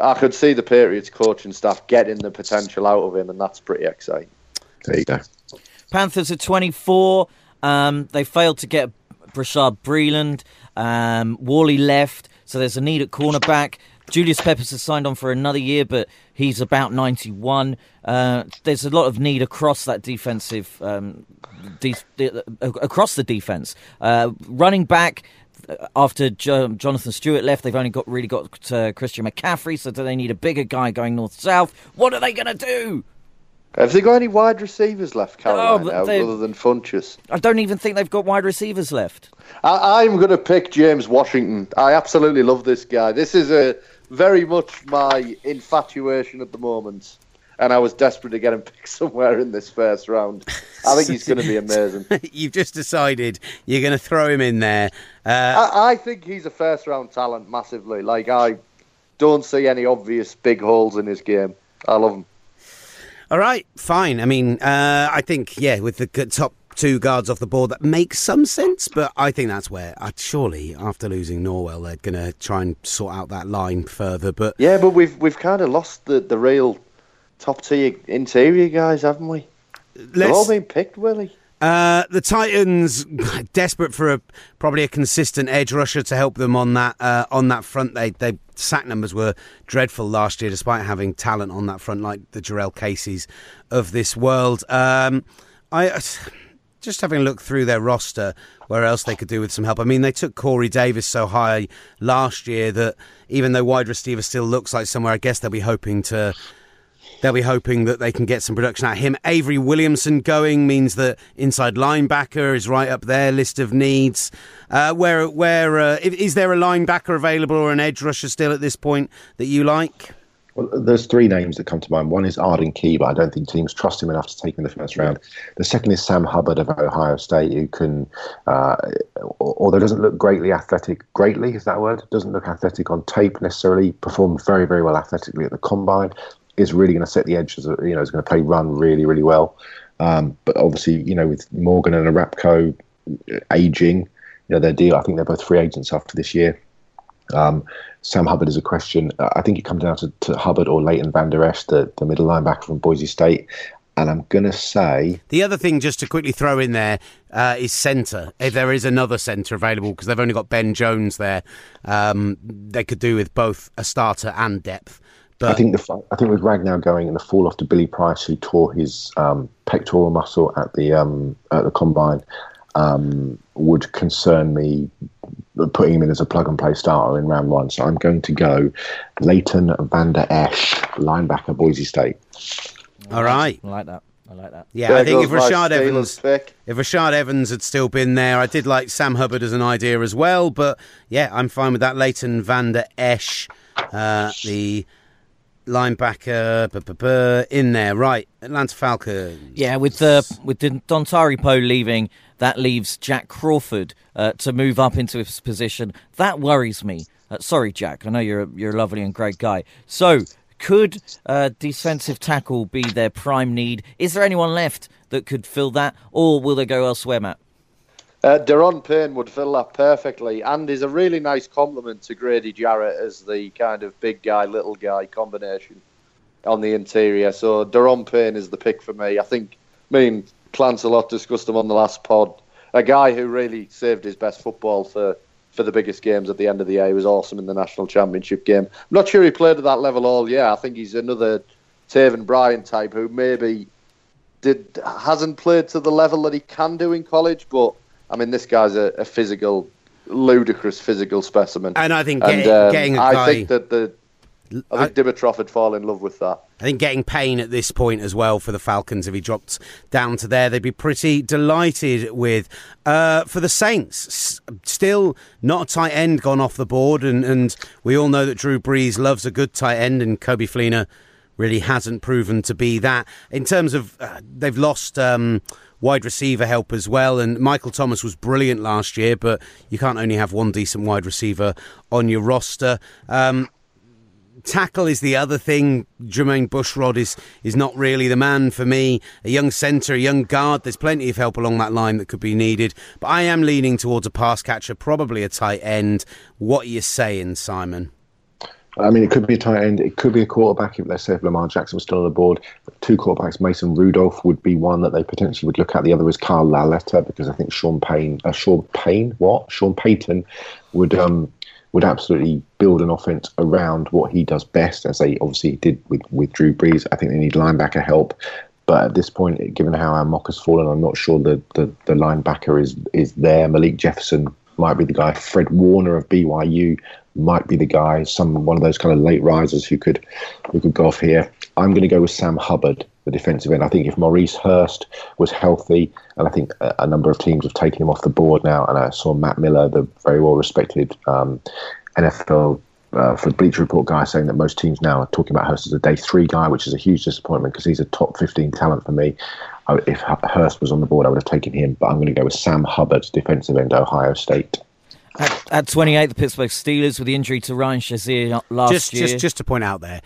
I could see the Patriots coaching staff getting the potential out of him, and that's pretty exciting. There you go. Panthers are 24. Um, they failed to get Bashaud Breeland. Um, Worley left, so there's a need at cornerback. Julius Peppers has signed on for another year, but he's about 91. Uh, there's a lot of need across that defensive, um, de- de- across the defense. Uh, running back. uh, After jo- Jonathan Stewart left, they've only got really got uh, Christian McCaffrey. So do they need a bigger guy going north south? What are they going to do? Have they got any wide receivers left, Carolina, they- other than Funchess? I don't even think they've got wide receivers left. I, I'm going to pick James Washington. I absolutely love this guy. This is a very much my infatuation at the moment, and I was desperate to get him *laughs* picked somewhere in this first round. I think he's going to be amazing. *laughs* You've just decided you're going to throw him in there. Uh, I, I think he's a first round talent massively. Like I don't see any obvious big holes in his game. I love him. All right, fine. I mean, uh, I think yeah, with the top two guards off the board, that makes some sense. But I think that's where, uh, surely, after losing Norwell, they're going to try and sort out that line further. But Yeah, but we've we've kind of lost the, the real top tier interior guys, haven't we? They've all been picked, Willie. uh, the Titans *laughs* desperate for a probably a consistent edge rusher to help them on that uh, on that front. They they sack numbers were dreadful last year, despite having talent on that front like the Jurrell Caseys of this world. Um, I. just having a look through their roster, where else they could do with some help. I mean, they took Corey Davis so high last year that even though wide receiver still looks like somewhere, I guess they'll be hoping to. They'll be hoping that they can get some production out of him. Avery Williamson going means that inside linebacker is right up their list of needs. Uh, where, where uh, is is there a linebacker available or an edge rusher still at this point that you like? Well, there's three names that come to mind. One is Arden Key, but I don't think teams trust him enough to take him in the first round. The second is Sam Hubbard of Ohio State, who can, uh, although doesn't look greatly athletic, greatly is that word? Doesn't look athletic on tape necessarily. Performed very, very well athletically at the combine. Is really going to set the edge. As a, you know, is going to play run really, really well. Um, but obviously, you know, with Morgan and Orakpo aging, you know, their deal. I think they're both free agents after this year. Um, Sam Hubbard is a question. Uh, I think it comes down to, to Hubbard or Leighton Van Der Esch, the, the middle linebacker from Boise State. And I'm going to say, The other thing, just to quickly throw in there, uh, is centre. If there is another centre available, because they've only got Ben Jones there, um, they could do with both a starter and depth. But I think the I think with Ragnow going and the fall off to Billy Price, who tore his um, pectoral muscle at the um, at the combine, um, would concern me putting him in as a plug and play starter in round one. So I'm going to go Leighton Van Der Esch, linebacker, Boise State. all right, I like that. I like that. yeah, There I think if goes Rashaan Evans, pick. if Rashaan Evans had still been there, I did like Sam Hubbard as an idea as well. But yeah, I'm fine with that. Leighton Van Der Esch, uh, the linebacker, in there. Right, Atlanta Falcons. Yeah, with uh, with Dontari Poe leaving, that leaves Jack Crawford uh, to move up into his position. That worries me. Uh, sorry, Jack. I know you're a, you're a lovely and great guy. So, could uh, defensive tackle be their prime need? Is there anyone left that could fill that, or will they go elsewhere, Matt? Uh, Da'Ron Payne would fill that perfectly, and is a really nice compliment to Grady Jarrett as the kind of big guy, little guy combination on the interior. So Da'Ron Payne is the pick for me. I think me and Clance a lot discussed him on the last pod. A guy who really saved his best football for, for the biggest games at the end of the year. He was awesome in the national championship game. I'm not sure he played at that level all year. I think he's another Taven Bryan type who maybe did hasn't played to the level that he can do in college, but I mean, this guy's a, a physical, ludicrous physical specimen. And I think getting, um, getting a guy, I think that the I think Dimitroff would fall in love with that. I think getting Payne at this point as well for the Falcons, if he dropped down to there, they'd be pretty delighted with. Uh, for the Saints, still not a tight end gone off the board, and, and we all know that Drew Brees loves a good tight end, and Coby Fleener really hasn't proven to be that. In terms of, uh, they've lost. Um, wide receiver help as well. And Michael Thomas was brilliant last year, but you can't only have one decent wide receiver on your roster. Um, tackle is the other thing. Jermon Bushrod is is not really the man for me. A young centre, a young guard. There's plenty of help along that line that could be needed. But I am leaning towards a pass catcher, probably a tight end. What are you saying, Simon? I mean, it could be a tight end. It could be a quarterback if, let's say, if Lamar Jackson was still on the board. Two quarterbacks, Mason Rudolph would be one that they potentially would look at. The other is Kyle Lauletta because I think Sean Payne, uh, Sean Payne, what? Sean Payton would um, would absolutely build an offense around what he does best, as they obviously did with, with Drew Brees. I think they need linebacker help. But at this point, given how our mock has fallen, I'm not sure the, the, the linebacker is is there. Malik Jefferson might be the guy. Fred Warner of BYU might be the guy. Some one of those kind of late risers who could who could go off here. I'm going to go with Sam Hubbard, the defensive end. I think if Maurice Hurst was healthy, and I think a, a number of teams have taken him off the board now, and I saw Matt Miller, the very well respected um, NFL uh, for Bleacher Report guy saying that most teams now are talking about Hurst as a day three guy, which is a huge disappointment because he's a top 15 talent for me. I, if Hurst was on the board, I would have taken him, but I'm going to go with Sam Hubbard, defensive end, Ohio State. At, at 28, the Pittsburgh Steelers with the injury to Ryan Shazier last just, year. Just, just to point out there,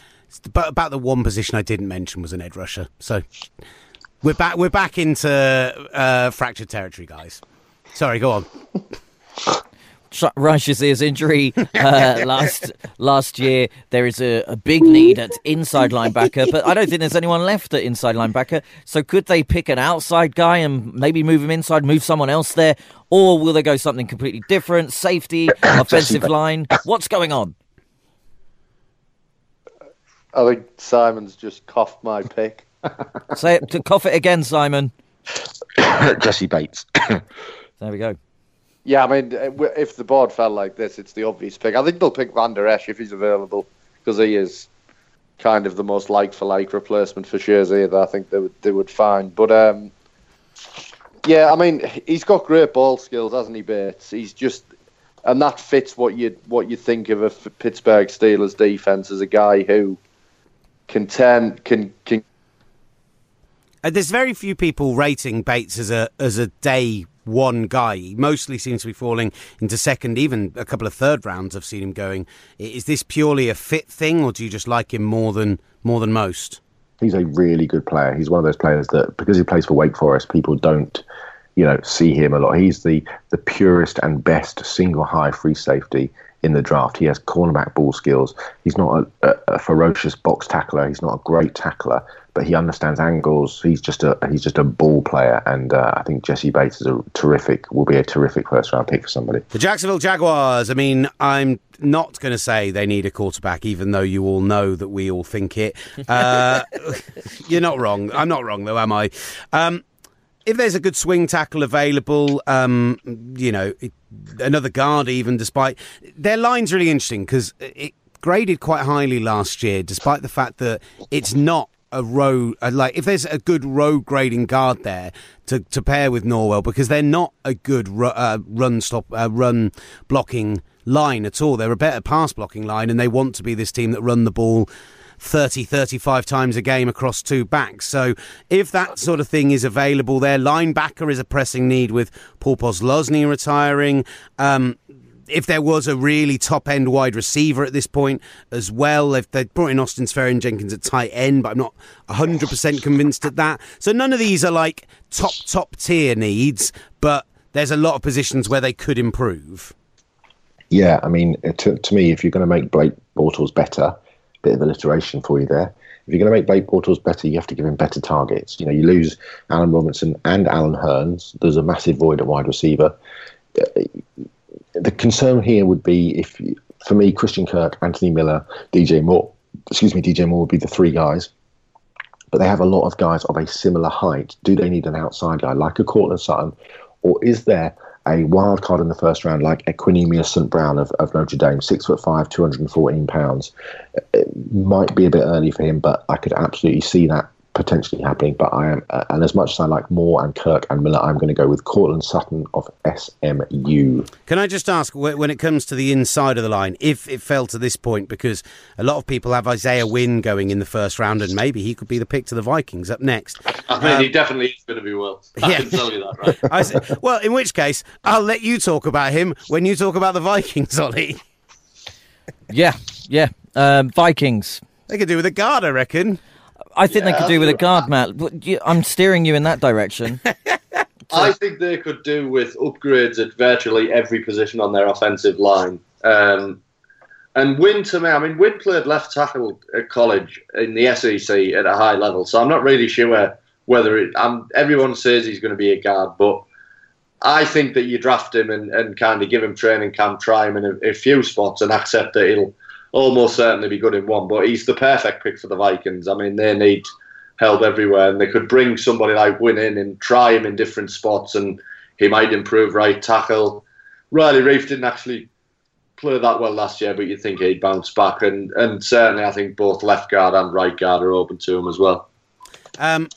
about the one position I didn't mention was an edge rusher. So we're back. We're back into uh, fractured territory, guys. Sorry, go on. Ryan Shazier's injury *laughs* uh, last last year. There is a, a, big need at inside linebacker, but I don't think there's anyone left at inside linebacker. So could they pick an outside guy and maybe move him inside, move someone else there, or will they go something completely different? Safety, *coughs* offensive line. What's going on? I think Simon's just coughed my pick. *laughs* Say it to cough it again, Simon. *coughs* Jessie Bates. *coughs* there we go. Yeah, I mean, uh, if the board fell like this, it's the obvious pick. I think they'll pick Van Der Esch if he's available because he is kind of the most like for like replacement for Shazier that I think they would they would find. But um, yeah, I mean, he's got great ball skills, hasn't he, Bates? He's just and that fits what you what you think of a Pittsburgh Steelers defense as a guy who can turn can can. Uh, there's very few people rating Bates as a as a day one guy. He mostly seems to be falling into second, even a couple of third rounds. I've seen him going. Is this purely a fit thing, or do you just like him more than more than most? He's a really good player. He's one of those players that because he plays for Wake Forest, people don't, you know, see him a lot. He's the the purest and best single high free safety in the draft. He has cornerback ball skills. He's not a, a, a, ferocious box tackler. He's not a great tackler, but he understands angles. He's just a he's just a ball player, and uh, I think Jessie Bates is a terrific will be a terrific first round pick for somebody. The Jacksonville Jaguars. I mean, I'm not going to say they need a quarterback, even though you all know that we all think it. Uh, *laughs* you're not wrong. I'm not wrong though, am I? Um, if there's a good swing tackle available, um, you know, another guard even, despite their line's really interesting because it graded quite highly last year, despite the fact that it's not a row like if there's a good row grading guard there to, to pair with Norwell because they're not a good ru- uh, run stop uh, run blocking line at all. They're a better pass blocking line, and they want to be this team that run the ball 30, 35 times a game across two backs. So if that sort of thing is available there, linebacker is a pressing need with Paul Posluszny retiring. Um, if there was a really top end wide receiver at this point as well, if they brought in Austin Seferian-Jenkins at tight end, but I'm not 100% convinced at that. So none of these are like top, top tier needs, but there's a lot of positions where they could improve. Yeah, I mean, to, to me, if you're going to make Blake Bortles better, bit of alliteration for you there. If you're going to make Blake Bortles better, you have to give him better targets. You know, you lose Allen Robinson and Allen Hurns. There's a massive void at wide receiver. Uh, the concern here would be if, for me, Christian Kirk, Anthony Miller, DJ Moore, excuse me, DJ Moore would be the three guys. But they have a lot of guys of a similar height. Do they need an outside guy like a Courtland Sutton, or is there a wild card in the first round like Equanimeous St. Brown of, of Notre Dame, six foot five, 214 pounds. It might be a bit early for him, but I could absolutely see that potentially happening. But I am, uh, and as much as I like Moore and Kirk and Miller, I'm going to go with Courtland Sutton of SMU. Can I just ask, when it comes to the inside of the line, if it fell to this point, because a lot of people have Isaiah Wynn going in the first round, and maybe he could be the pick to the Vikings up next. I mean, um, he definitely is going to be well. I yeah. can tell you that, right? *laughs* say, well, in which case, I'll let you talk about him when you talk about the Vikings, Olly. yeah, yeah. Um, Vikings. They could do with a guard, I reckon. I think yeah, they could do with a guard, Matt. I'm steering you in that direction. *laughs* I think they could do with upgrades at virtually every position on their offensive line. Um, and Wynn, to me, I mean, Wynn played left tackle at college in the SEC at a high level, so I'm not really sure whether it. I'm, everyone says he's going to be a guard, but I think that you draft him and, and kind of give him training camp, try him in a, a few spots, and accept that he'll almost certainly be good in one. But he's the perfect pick for the Vikings. I mean, they need help everywhere, and they could bring somebody like Wynn in and try him in different spots, and he might improve right tackle. Riley Reiff didn't actually play that well last year, but you'd think he'd bounce back, and and certainly I think both left guard and right guard are open to him as well. Um,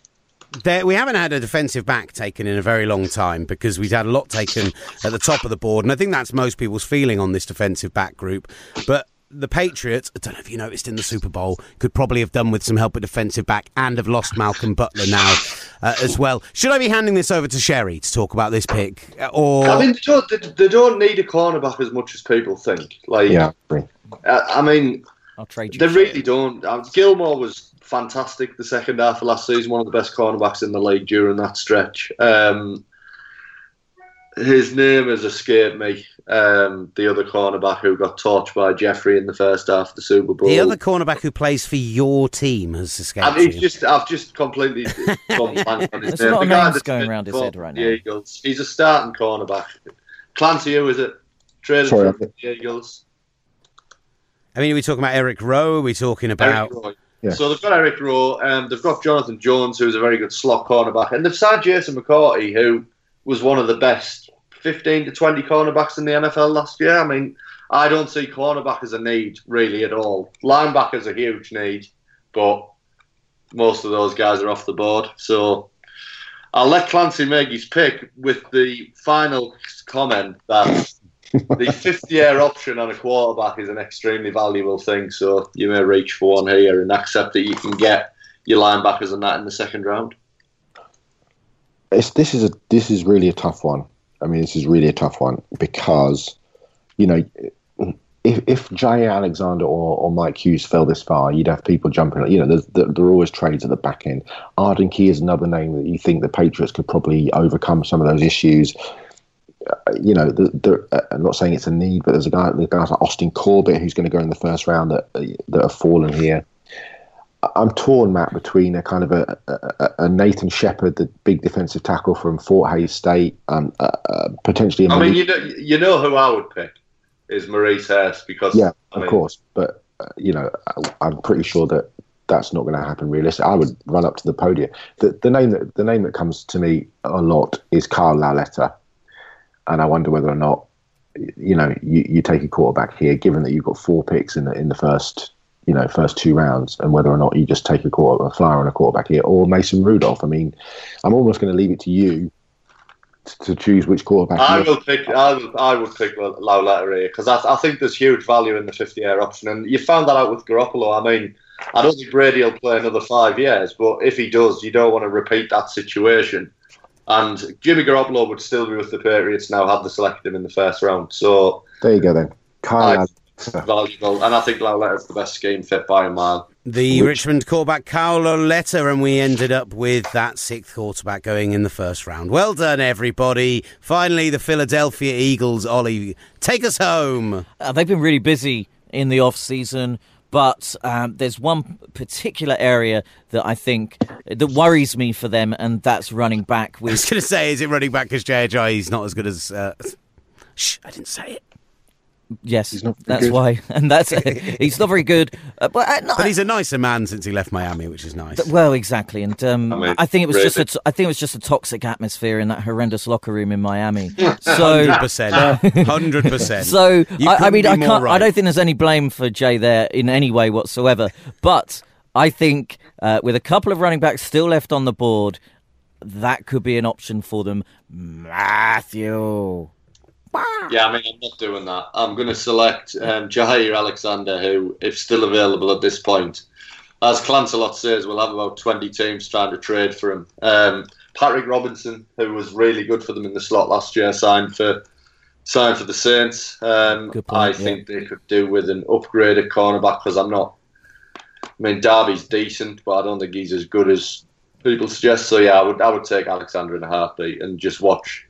there, we haven't had a defensive back taken in a very long time because we've had a lot taken at the top of the board, and I think that's most people's feeling on this defensive back group. But the Patriots, I don't know if you noticed in the Super Bowl, could probably have done with some help at defensive back and have lost Malcolm Butler now uh, as well. Should I be handing this over to Sherry to talk about this pick? Or I mean, they don't, they don't need a cornerback as much as people think. Like, yeah, I mean, I'll trade you. They really don't. Uh, Gilmore was fantastic the second half of last season, one of the best cornerbacks in the league during that stretch. Um, his name has escaped me. Um, the other cornerback who got torched by Jeffery in the first half of the Super Bowl. The other cornerback who plays for your team has escaped. I mean, just, I've just completely *laughs* gone blank on his There's name. a lot the of names going around his head right now. Eagles. He's a starting cornerback. Clancy, who is it? Traded Sorry, from the Eagles. I mean, are we talking about Eric Rowe? Are we talking about? Yeah. So they've got Eric Rowe, um, they've got Jonathan Jones, who's a very good slot cornerback, and they've signed Jason McCourty, who was one of the best 15 to 20 cornerbacks in the NFL last year. I mean, I don't see cornerback as a need really at all. Linebacker's a huge need, but most of those guys are off the board. So I'll let Clancy make his pick with the final comment that the *laughs* fifth year option on a quarterback is an extremely valuable thing. So you may reach for one here and accept that you can get your linebackers and that in the second round. It's, this is a this is really a tough one I mean, this is really a tough one because, you know, if, if Jaire Alexander or, or Mike Hughes fell this far, you'd have people jumping. You know, there's, there, are always trades at the back end. Arden Key is another name that you think the Patriots could probably overcome some of those issues. Uh, you know, the, the, uh, I'm not saying it's a need, but there's a guy, there's guys like Austin Corbett who's going to go in the first round that that have fallen here. I'm torn, Matt, between a kind of a, a, a Nathan Shepherd, the big defensive tackle from Fort Hays State, um, uh, uh, potentially. I mean, you know, you know who I would pick is Maurice Hurst because yeah, I of mean, course, but uh, you know, I'm pretty sure that that's not going to happen. Realistically, I would run up to the podium. The, the name that the name that comes to me a lot is Carl Lauletta, and I wonder whether or not you know you, you take a quarterback here, given that you've got four picks in the in the first you know first two rounds, and whether or not you just take a quarter a flyer on a quarterback here or Mason Rudolph. I mean, I'm almost going to leave it to you to choose which quarterback. I will pick. I will. I would pick Lauletta here because I, I, think there's huge value in the 50 year option, and you found that out with Garoppolo. I mean, I don't think Brady will play another five years, but if he does, you don't want to repeat that situation. And Jimmy Garoppolo would still be with the Patriots now, had they selected him in the first round. So there you go then. Kyle *laughs* valuable, and I think Lauletta's the best scheme fit by a mile. The Richmond quarterback, Kyle Lauletta, and we ended up with that sixth quarterback going in the first round. Well done, everybody. Finally, the Philadelphia Eagles, Olly, take us home. Uh, they've been really busy in the off season, but um, there's one particular area that I think that worries me for them, and that's running back *laughs* I was with. going to say, is it running back because Ajayi is not as good as. Uh... *laughs* Shh, I didn't say it. Yes, He's not that's good. why, *laughs* and that's *laughs* he's not very good. Uh, but uh, no, But he's a nicer man since he left Miami, which is nice. Well, exactly, and um, I mean, I think it was just a really. t- I think it was just a toxic atmosphere in that horrendous locker room in Miami. *laughs* So, Hundred percent, hundred percent. so I, I mean, I can't. I don't think there's any blame for Jay there in any way whatsoever. But I think uh, with a couple of running backs still left on the board, that could be an option for them. Matthew. Yeah, I mean, I'm not doing that. I'm going to select um, Jaire Alexander, who, if still available at this point, as Clancelot says, we'll have about 20 teams trying to trade for him. Um, Patrick Robinson, who was really good for them in the slot last year, signed for signed for the Saints. Um, point, I yeah. think they could do with an upgraded cornerback because I'm not. I mean, Darby's decent, but I don't think he's as good as people suggest. So yeah, I would I would take Alexander in a heartbeat and just watch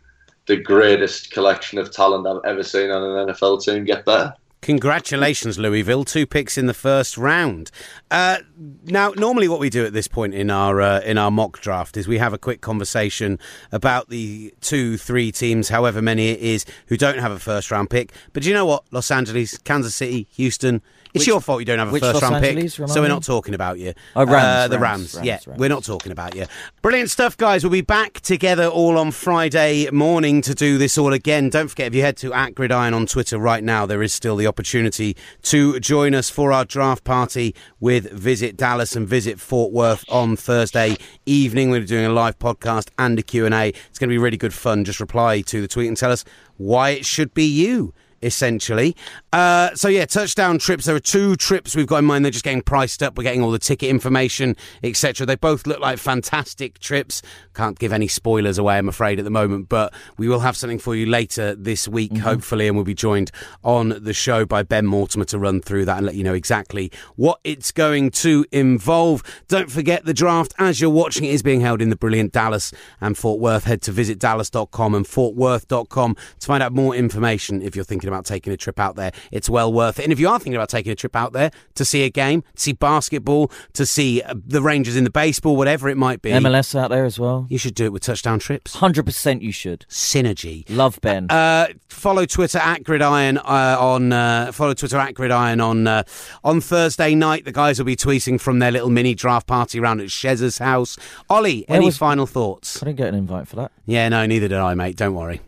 the greatest collection of talent I've ever seen on an NFL team get better. Congratulations, Louisville. Two picks in the first round. Uh, now, normally, what we do at this point in our uh, in our mock draft is we have a quick conversation about the two, three teams, however many it is, who don't have a first round pick. But you know what? Los Angeles, Kansas City, Houston. It's Which- your fault you don't have a which first Los round Angeles, pick, remind so we're me? not talking about you. Oh, Rams, Uh, the Rams, Rams. Rams, yeah, Rams. we're not talking about you. Brilliant stuff, guys. We'll be back together all on Friday morning to do this all again. Don't forget, if you head to at Gridiron on Twitter right now, there is still the opportunity to join us for our draft party with Visit Dallas and Visit Fort Worth on Thursday evening. We're doing a live podcast and a Q&A. It's going to be really good fun. Just reply to the tweet and tell us why it should be you essentially. Uh, so yeah, touchdown trips. There are two trips we've got in mind. They're just getting priced up. We're getting all the ticket information, etc. They both look like fantastic trips. Can't give any spoilers away, I'm afraid, at the moment. But we will have something for you later this week, hopefully, and we'll be joined on the show by Ben Mortimer to run through that and let you know exactly what it's going to involve. Don't forget the draft as you're watching it is being held in the brilliant Dallas and Fort Worth. Head to visitdallas.com and fortworth.com to find out more information if you're thinking about taking a trip out there. It's well worth it. And if you are thinking about taking a trip out there to see a game, to see basketball, to see uh, the Rangers in the baseball, whatever it might be, MLS out there as well. you should do it with touchdown trips. Hundred percent, you should. Synergy. Love Ben. Uh, follow Twitter at Gridiron uh, on uh, follow Twitter at Gridiron on uh, on Thursday night. The guys will be tweeting from their little mini draft party around at Shez's house. Olly, Where any was- final thoughts? I didn't get an invite for that. Yeah, no, neither did I, mate. Don't worry.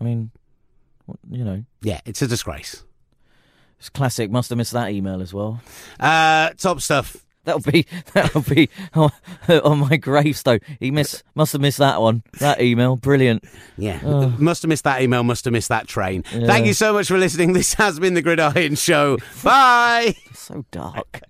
I mean, you know, Yeah, it's a disgrace. it's classic. Must have missed that email as well. Uh, top stuff. That'll be *laughs* that'll be on, *laughs* on my gravestone. He miss must have missed that one. That email, brilliant. Yeah, must have missed that email. Must have missed that train. Thank you so much for listening. This has been the Gridiron Show. *laughs* Bye. So dark.